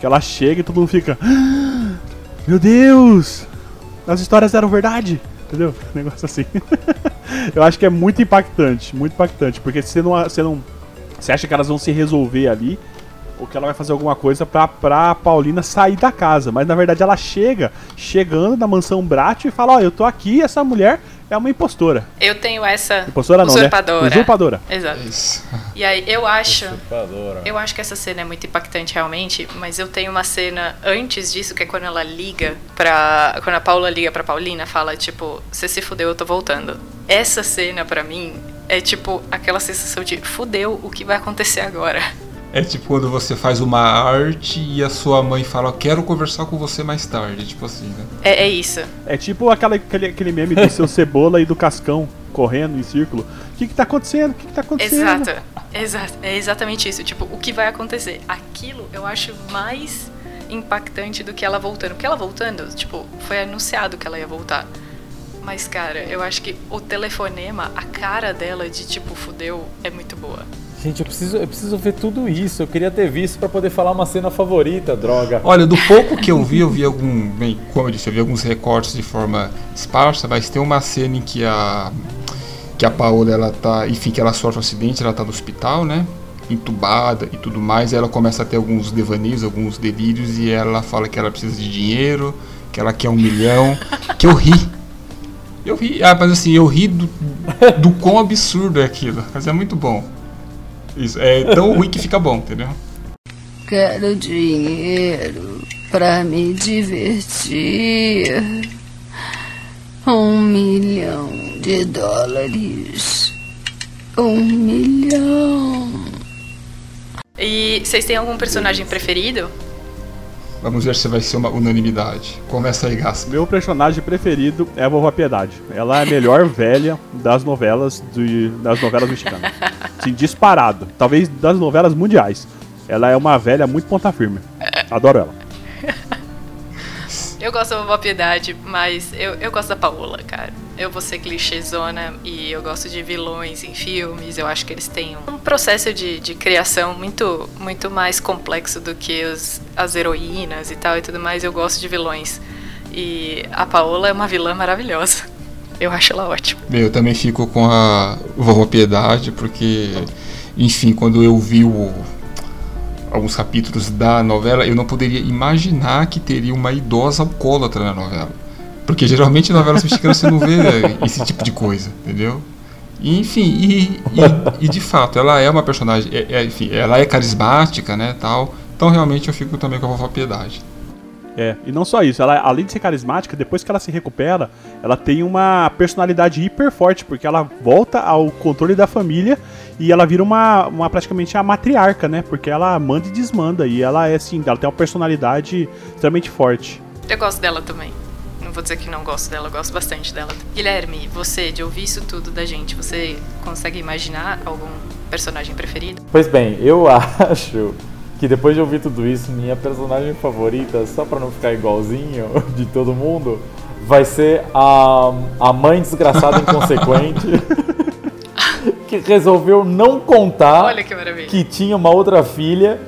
Que ela chega e todo mundo fica "Ah, Meu Deus! As histórias eram verdade, entendeu? Um negócio assim. eu acho que é muito impactante, muito impactante, porque você não você não você acha que elas vão se resolver ali ou que ela vai fazer alguma coisa pra, pra Paulina sair da casa, mas na verdade ela chega, chegando na mansão Brat e fala: "Ó, eu tô aqui, essa mulher é uma impostora". Eu tenho essa Impostora não, né? usurpadora. Usurpadora. Exato. Isso. E aí eu acho, Usurpadora. eu acho que essa cena é muito impactante realmente, mas eu tenho uma cena antes disso que é quando ela liga pra. quando a Paula liga pra Paulina, fala tipo, você se fudeu, eu tô voltando. Essa cena pra mim é tipo aquela sensação de fudeu, o que vai acontecer agora? É tipo quando você faz uma arte e a sua mãe fala, quero conversar com você mais tarde, tipo assim, né? É, é isso. É tipo aquela, aquele, aquele meme do seu cebola e do cascão correndo em círculo. O que que tá acontecendo? O que que tá acontecendo? Exato. Exato. É exatamente isso. Tipo, o que vai acontecer? Aquilo eu acho mais impactante do que ela voltando. Porque ela voltando, tipo, foi anunciado que ela ia voltar. Mas, cara, eu acho que o telefonema, a cara dela de tipo, fudeu, é muito boa. Gente, eu preciso, eu preciso ver tudo isso. Eu queria ter visto pra poder falar uma cena favorita, droga. Olha, do pouco que eu vi, eu vi algum. Bem, como eu disse, eu vi alguns recortes de forma esparsa, mas tem uma cena em que a. Que a Paola ela tá. Enfim, que ela sofre um acidente, ela tá no hospital, né? Entubada e tudo mais. E ela começa a ter alguns devaneios, alguns delírios, e ela fala que ela precisa de dinheiro, que ela quer um milhão. Que eu ri. Eu ri, ah, mas assim, eu ri do, do quão absurdo é aquilo. Mas é muito bom. Isso, é tão ruim que fica bom, entendeu? Quero dinheiro pra me divertir. Um milhão de dólares. Um milhão. E vocês têm algum personagem preferido? Vamos ver se vai ser uma unanimidade. Começa aí, Gaspa. Meu personagem preferido é a Vovó Piedade. Ela é a melhor velha das novelas de, das novelas mexicanas. Sim, disparado. Talvez das novelas mundiais. Ela é uma velha muito ponta firme. Adoro ela. Eu gosto da Vovó Piedade, mas eu, eu gosto da Paola, cara. Eu vou ser clichêzona e eu gosto de vilões em filmes. Eu acho que eles têm um processo de, de criação muito, muito mais complexo do que os, as heroínas e tal e tudo mais. Eu gosto de vilões. E a Paola é uma vilã maravilhosa. Eu acho ela ótima. Eu também fico com a Vovó Piedade, porque, enfim, quando eu vi o, alguns capítulos da novela, eu não poderia imaginar que teria uma idosa alcoólatra na novela. Porque geralmente em novelas mexicanas você não vê esse tipo de coisa, entendeu? E, enfim, e, e, e, de fato, ela é uma personagem, é, é, enfim, ela é carismática, né, tal. Então realmente eu fico também com a vovó Piedade. É, e não só isso, ela além de ser carismática, depois que ela se recupera, ela tem uma personalidade hiper forte, porque ela volta ao controle da família e ela vira uma, uma praticamente a matriarca, né? Porque ela manda e desmanda e ela é assim, ela tem uma personalidade extremamente forte. Eu gosto dela também. Vou dizer que não gosto dela, eu gosto bastante dela. Guilherme, você, de ouvir isso tudo da gente, você consegue imaginar algum personagem preferido? Pois bem, eu acho que depois de ouvir tudo isso, minha personagem favorita, só pra não ficar igualzinho de todo mundo, vai ser a, a mãe desgraçada inconsequente. que resolveu não contar que, que tinha uma outra filha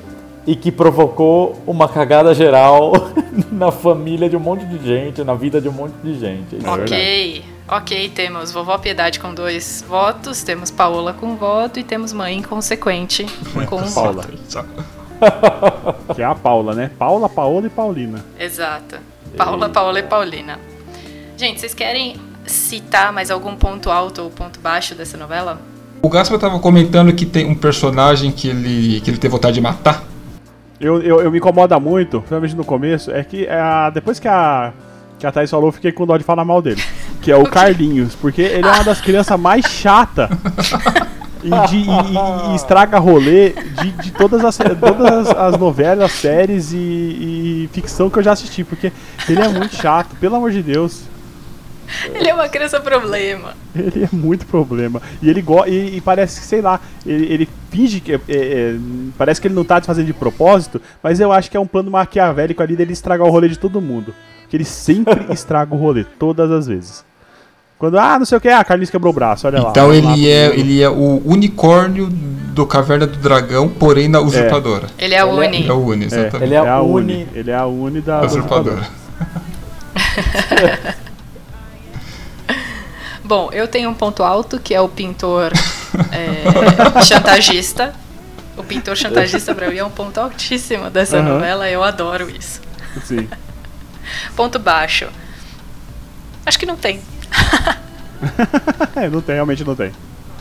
e que provocou uma cagada geral na família de um monte de gente, na vida de um monte de gente. É ok, ok, temos vovó Piedade com dois votos, temos Paola com voto e temos mãe inconsequente com um Paula. que é a Paula, né? Paula, Paola e Paulina. Exato. Paula, Paola e Paulina. Gente, vocês querem citar mais algum ponto alto ou ponto baixo dessa novela? O Gaspar estava comentando que tem um personagem que ele, que ele tem vontade de matar. Eu, eu, eu me incomoda muito, principalmente no começo, é que é, depois que a, que a Thaís falou, eu fiquei com dó de falar mal dele. Que é o Carlinhos, porque ele é uma das crianças mais chatas e, de, e, e, estraga rolê de, de todas, as, todas as novelas, séries e, e ficção que eu já assisti, porque ele é muito chato, pelo amor de Deus. Ele é uma criança problema. Ele é muito problema. E ele go e, e parece que, sei lá, ele, ele finge que. É, é, parece que ele não tá fazendo de propósito, mas eu acho que é um plano maquiavélico ali dele estragar o rolê de todo mundo. Que ele sempre estraga o rolê, todas as vezes. Quando, ah, não sei o que, ah, Carlinhos quebrou o braço, olha então lá. Então ele é, ele é o unicórnio do Caverna do Dragão, porém na usurpadora. É. Ele é a Uni. Ele é o Uni, exatamente. É, ele é, a Uni. Ele é a Uni da, da usurpadora. Bom, eu tenho um ponto alto, que é o pintor é, chantagista. O pintor chantagista pra mim é um ponto altíssimo dessa uhum. novela, eu adoro isso. Sim. ponto baixo. Acho que não tem. é, não tem, realmente não tem.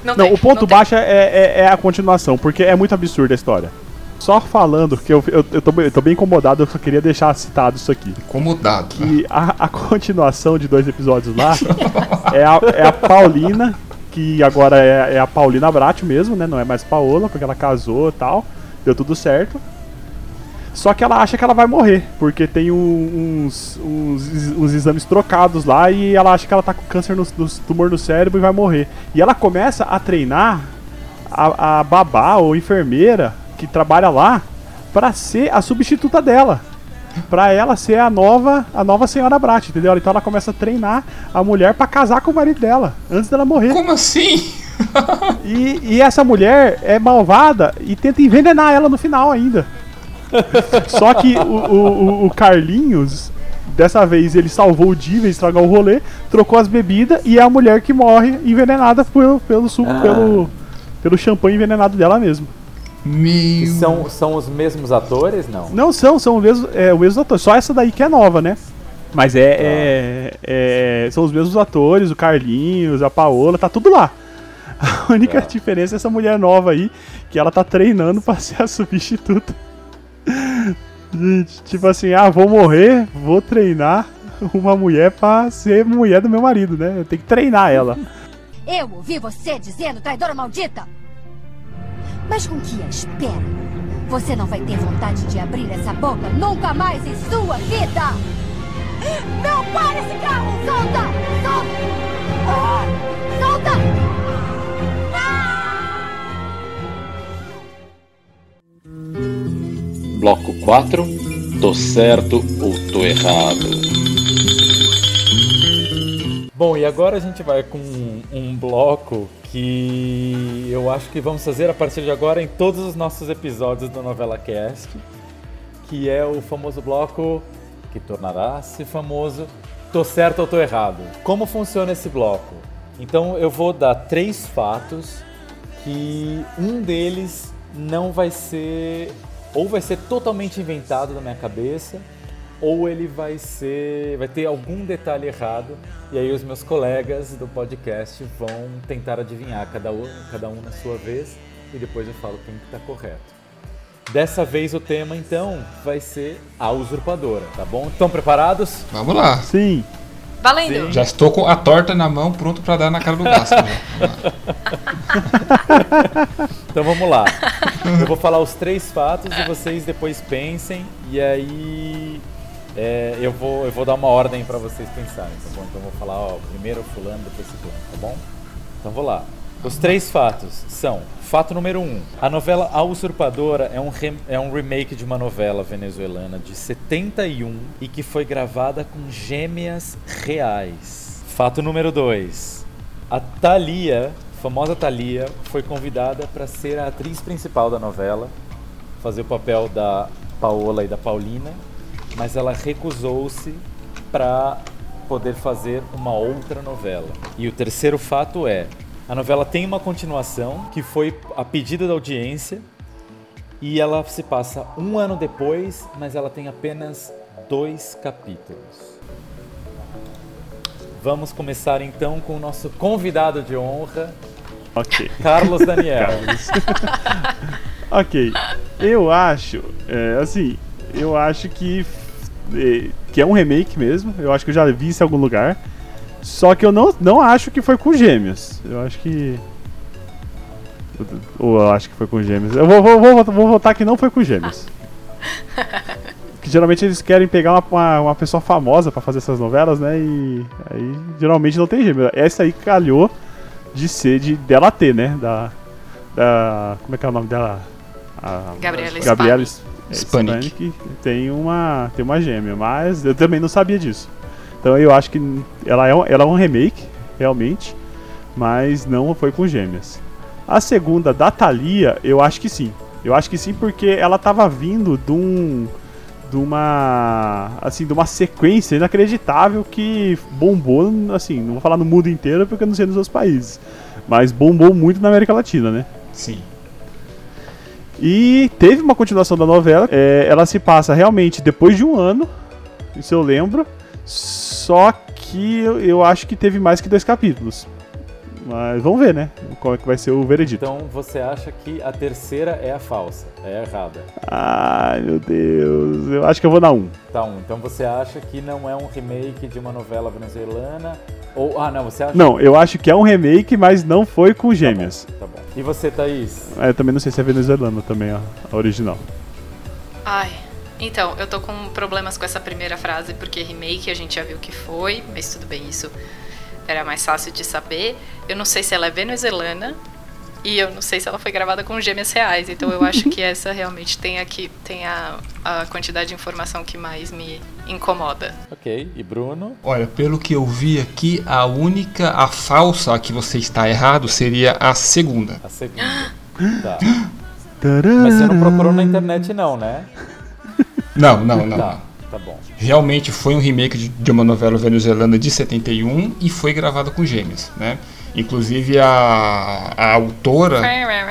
Não, não tem, o ponto baixo é, é, é, a continuação, porque é muito absurda a história. Só falando, que eu, eu, eu, tô, eu tô bem incomodado, eu só queria deixar citado isso aqui. Incomodado. Que a, a continuação de dois episódios lá é, a, é a Paulina, que agora é, é a Paulina Brat mesmo, né? Não é mais Paola, porque ela casou e tal. Deu tudo certo. Só que ela acha que ela vai morrer, porque tem um, uns, uns, uns, exames trocados lá e ela acha que ela tá com câncer no, no, tumor no cérebro e vai morrer. E ela começa a treinar a, a babá ou enfermeira que trabalha lá para ser a substituta dela. Pra ela ser a nova, a nova senhora Brat, entendeu? Então ela começa a treinar a mulher para casar com o marido dela, antes dela morrer. Como assim? e, e essa mulher é malvada e tenta envenenar ela no final ainda. Só que o, o, o, Carlinhos, dessa vez ele salvou o dia, estragar o rolê, trocou as bebidas e é a mulher que morre envenenada pelo, pelo suco, ah. pelo, pelo champanhe envenenado dela mesmo. Meu... São, são os mesmos atores, não? Não são, são os mesmos, é, os mesmos atores. Só essa daí que é nova, né? Mas é, ah. é, é, São os mesmos atores, o Carlinhos, a Paola, tá tudo lá. A única ah. diferença é essa mulher nova aí, que ela tá treinando pra ser a substituta. tipo assim, ah, vou morrer, vou treinar uma mulher pra ser mulher do meu marido, né? Eu tenho que treinar ela. Eu ouvi você dizendo traidora maldita! Mas com que a espera? Você não vai ter vontade de abrir essa boca nunca mais em sua vida! Não pare esse carro! Solta! Solta! Ah! Solta! Bloco 4. Tô certo ou tô errado? Bom, e agora a gente vai com um bloco que eu acho que vamos fazer a partir de agora em todos os nossos episódios do Novela Cast, que é o famoso bloco que tornará-se famoso Tô certo ou tô errado? Como funciona esse bloco? Então eu vou dar três fatos que um deles não vai ser ou vai ser totalmente inventado na minha cabeça ou ele vai ser vai ter algum detalhe errado e aí os meus colegas do podcast vão tentar adivinhar cada um, cada um na sua vez e depois eu falo quem está correto. Dessa vez o tema então vai ser a usurpadora, tá bom? Estão preparados? Vamos lá. Sim. Valendo! Já estou com a torta na mão, pronto para dar na cara do Gasco. né? Então vamos lá. Eu vou falar os três fatos e vocês depois pensem e aí é, eu, vou, eu vou dar uma ordem para vocês pensarem, tá bom? Então eu vou falar, ó, primeiro fulano, depois ciclano, tá bom? Então vou lá. Os três fatos são: fato número um, a novela A Usurpadora é um, é um remake de uma novela venezuelana de 71 e que foi gravada com gêmeas reais. Fato número dois, a Thalia, famosa Thalia, foi convidada para ser a atriz principal da novela, fazer o papel da Paola e da Paulina, mas ela recusou-se para poder fazer uma outra novela. E o terceiro fato é, a novela tem uma continuação que foi a pedido da audiência e ela se passa um ano depois, mas ela tem apenas dois capítulos. Vamos começar então com o nosso convidado de honra, Ok. Carlos Daniel. Carlos. ok. Eu acho, é, assim, eu acho que, que é um remake mesmo. Eu acho que eu já vi isso em algum lugar. Só que eu não, não acho que foi com gêmeos. Eu acho que. Ou eu acho que foi com gêmeos. Eu vou, vou, vou, vou votar que não foi com gêmeos. Que geralmente eles querem pegar uma, uma, uma pessoa famosa pra fazer essas novelas, né? E aí geralmente não tem gêmeos. Essa aí calhou de ser de dela ter, né? Da, da como é que é o nome dela? A, Gabriela Gabriela. Spanik. que tem uma tem uma gêmea, mas eu também não sabia disso. Então eu acho que ela é um, ela é um remake, realmente, mas não foi com gêmeas. A segunda da Thalia, eu acho que sim. Eu acho que sim porque ela tava vindo de um de uma assim, de uma sequência inacreditável que bombou, assim, não vou falar no mundo inteiro porque eu não sei nos outros países, mas bombou muito na América Latina, né? Sim. E teve uma continuação da novela. é, ela se passa realmente depois de um ano, isso eu lembro. Só que eu, eu acho que teve mais que dois capítulos. Mas vamos ver, né? Qual é que vai ser o veredito. Então você acha que a terceira é a falsa, é a errada. Ai, meu Deus. Eu acho que eu vou na 1. Tá, um. Então você acha que não é um remake de uma novela venezuelana? Ou. Ah, não, você acha Não, eu acho que é um remake, mas não foi com gêmeas. Tá bom. E você, Thaís? É, Eu também não sei se é venezuelano também, ó, a original. Ai, então, eu tô com problemas com essa primeira frase, porque remake a gente já viu que foi, mas tudo bem, isso era mais fácil de saber. Eu não sei se ela é venezuelana e eu não sei se ela foi gravada com gêmeas reais, então eu acho que essa realmente tem aqui tem a, a quantidade de informação que mais me incomoda. Ok. E Bruno? Olha, pelo que eu vi aqui, a única, a falsa a que você está errado seria a segunda. A segunda. tá. Mas você não procurou na internet, não, né? Não, não, não. Tá, tá bom. Realmente foi um remake de, de uma novela venezuelana de 71 e foi gravada com gêmeas, né? Inclusive a, a autora,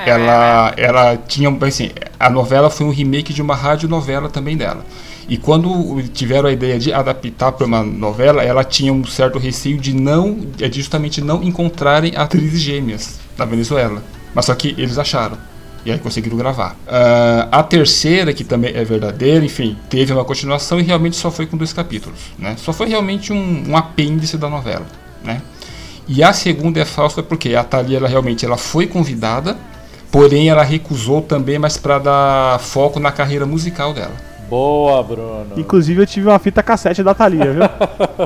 ela, ela tinha, assim, a novela foi um remake de uma radionovela também dela. E quando tiveram a ideia de adaptar para uma novela, ela tinha um certo receio de não, de justamente não encontrarem atrizes gêmeas na Venezuela. Mas só que eles acharam. E aí conseguiram gravar. Ah, a terceira, que também é verdadeira, enfim, teve uma continuação e realmente só foi com dois capítulos. Né? Só foi realmente um, um apêndice da novela. E a segunda é falsa porque a Thalia ela realmente ela foi convidada, porém ela recusou também, mas para dar foco na carreira musical dela. Boa, Bruno. Inclusive eu tive uma fita cassete da Thalia, viu?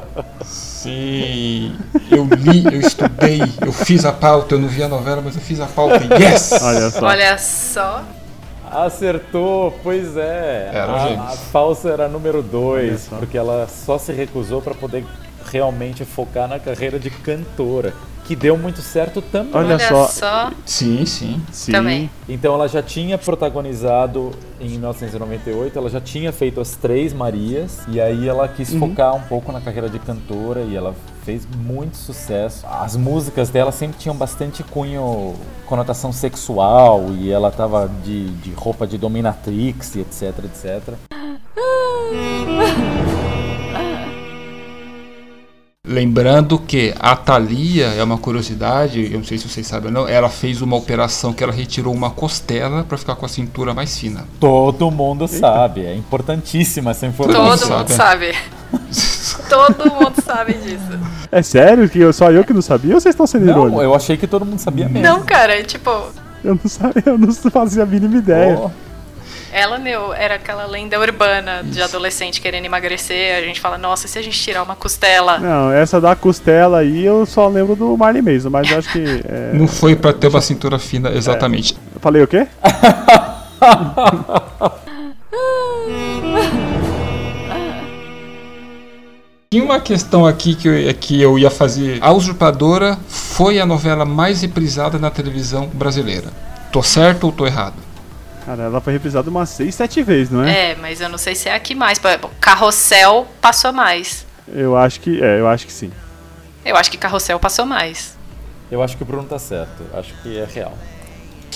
Sim, eu li, eu estudei, eu fiz a pauta, eu não vi a novela, mas eu fiz a pauta. Yes! Olha só. Olha só. Acertou, pois é. Era a, a falsa era número 2, Olha só. porque ela só se recusou para poder realmente focar na carreira de cantora, que deu muito certo também. Olha Olha só. só. Sim, sim. Sim. Também. Então ela já tinha protagonizado em 1998, ela já tinha feito as Três Marias, e aí ela quis Uhum. focar um pouco na carreira de cantora e ela fez muito sucesso. As músicas dela sempre tinham bastante cunho, conotação sexual, e ela tava de, de roupa de dominatrix etc, etc. Lembrando que a Thalia é uma curiosidade, eu não sei se vocês sabem ou não, ela fez uma operação que ela retirou uma costela para ficar com a cintura mais fina. Todo mundo sabe, é importantíssima essa informação. Todo sabe. mundo sabe. Todo mundo sabe disso. É sério que eu, só eu que não sabia ou vocês estão sendo Não, irônicos? eu achei que todo mundo sabia mesmo. Não, cara, é tipo, Eu não sabia, eu não fazia a mínima ideia. Oh, ela, meu, era aquela lenda urbana de adolescente querendo emagrecer. A gente fala, nossa, se a gente tirar uma costela? Não, essa da costela aí eu só lembro do Marley Mason, mas eu acho que. é, Não foi para ter uma cintura fina, exatamente. Eu falei o quê? Tinha uma questão aqui que eu, que eu ia fazer. A Usurpadora foi a novela mais reprisada na televisão brasileira. Tô certo ou tô errado? Cara, ela foi reprisada umas 6, 7 vezes, não é? É, mas eu não sei se é aqui mais. Por exemplo, Carrossel passou mais. Eu acho que. É, eu acho que sim. Eu acho que Carrossel passou mais. eu acho que o Bruno tá certo, acho que é real.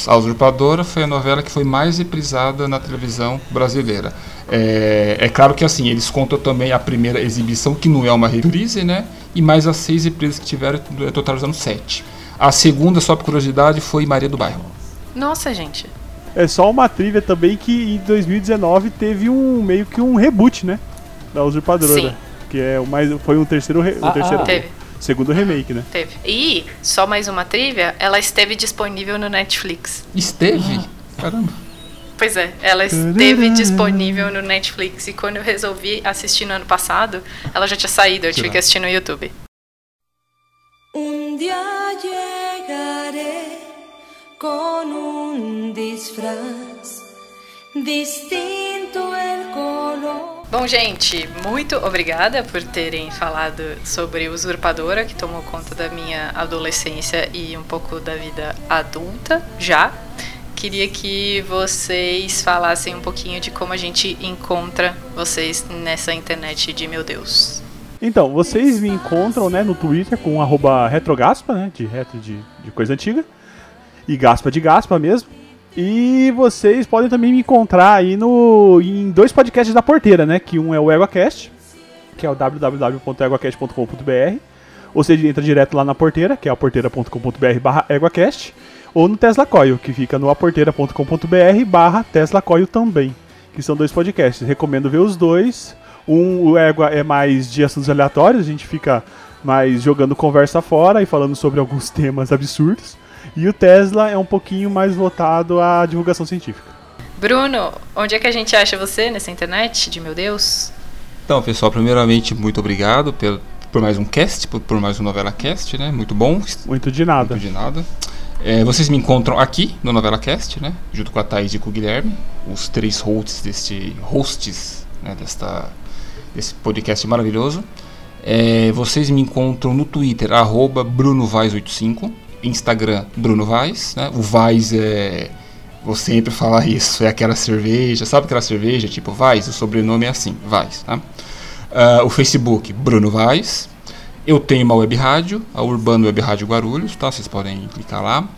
A Usurpadora foi a novela que foi mais reprisada na televisão brasileira. É, é claro que assim, eles contam também a primeira exibição, que não é uma reprise, né? E mais as seis reprises que tiveram, totalizando sete. A segunda, só por curiosidade, foi Maria do Bairro. Nossa, gente. É só uma trivia também que em 2019 teve um meio que um reboot, né? Da Usurpadora. Sim. Que é o mais. Foi um terceiro. re- o Ah, terceiro ah. Teve. Segundo remake, né? Teve. E, só mais uma trivia, ela esteve disponível no Netflix. Esteve? Caramba. Pois é, ela esteve disponível no Netflix. E quando eu resolvi assistir no ano passado, ela já tinha saído, eu tive que assistir no YouTube. Día llegaré con un disfraz distinto el color. Bom, gente, muito obrigada por terem falado sobre Usurpadora, que tomou conta da minha adolescência e um pouco da vida adulta já. Queria que vocês falassem um pouquinho de como a gente encontra vocês nessa internet de meu Deus. Então, vocês me encontram né, no Twitter com arroba retrogaspa, né? De retro de, de coisa antiga. E gaspa de gaspa mesmo. E vocês podem também me encontrar aí no, em dois podcasts da porteira, né? Que um é o EguaCast, que é o www.eguacast.com.br. Ou seja, entra direto lá na porteira, que é aporteira.com.br barra EguaCast. Ou no Tesla Coil, que fica no aporteira.com.br barra Tesla Coil também. Que são dois podcasts. Recomendo ver os dois. Um, o Égua é mais de assuntos aleatórios, a gente fica mais jogando conversa fora e falando sobre alguns temas absurdos. E o Tesla é um pouquinho mais voltado à divulgação científica. Bruno, onde é que a gente acha você nessa internet de meu Deus? Então, pessoal, primeiramente, muito obrigado pelo, por mais um cast, por, por mais um Novela Cast, né? Muito bom. Muito de nada. Muito de nada. É, vocês me encontram aqui no Novela Cast, né? Junto com a Thaís e com o Guilherme, os três hosts deste hosts, né? Desta desse podcast maravilhoso. É, vocês me encontram no Twitter arroba BrunoVaz85, Instagram Bruno Vaz, né? O Vaz é vou sempre falar isso, é aquela cerveja, sabe aquela cerveja tipo Vaz? O sobrenome é assim, Vaz, tá? Ah, o Facebook Bruno Vaz. Eu tenho uma web rádio, a Urbano Web Rádio Guarulhos, tá? Vocês podem clicar lá,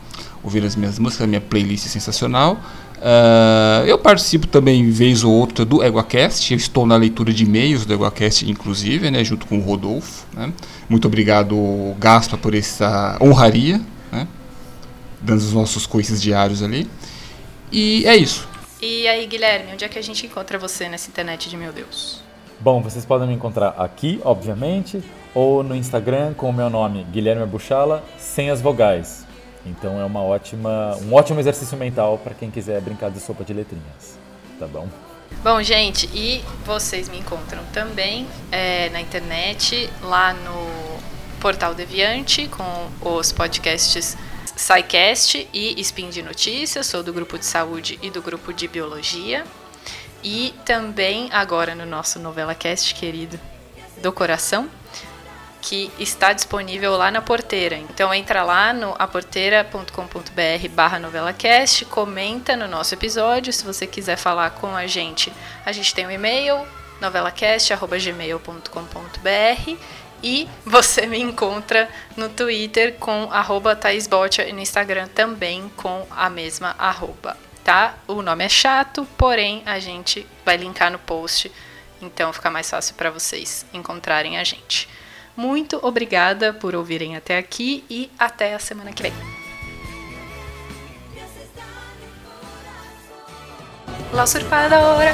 ouvir as minhas músicas, a minha playlist é sensacional. Ah, eu participo também, vez ou outra, do EguaCast. Eu estou na leitura de e-mails do EguaCast, inclusive, né, junto com o Rodolfo. Né? Muito obrigado, Gaspa, por essa honraria, né? dando os nossos coices diários ali. E é isso. E aí, Guilherme, onde é que a gente encontra você nessa internet de meu Deus? Bom, vocês podem me encontrar aqui, obviamente, ou no Instagram com o meu nome, Guilherme Buchala, sem as vogais. Então é uma ótima, um ótimo exercício mental para quem quiser brincar de sopa de letrinhas. Tá bom? Bom, gente, e vocês me encontram também é, na internet, lá no Portal Deviante, com os podcasts SciCast e Spin de Notícias. Sou do grupo de saúde e do grupo de biologia. E também agora no nosso Novela Cast querido do coração, que está disponível lá na porteira. Então entra lá no aporteira.com.br barra novelacast, comenta no nosso episódio. Se você quiser falar com a gente, a gente tem um e-mail, novelacast.gmail.com.br e você me encontra no Twitter com arroba e no Instagram também com a mesma arroba, tá? O nome é chato, porém a gente vai linkar no post, então fica mais fácil para vocês encontrarem a gente. Muito obrigada por ouvirem até aqui e até a semana que vem. La usurpadora.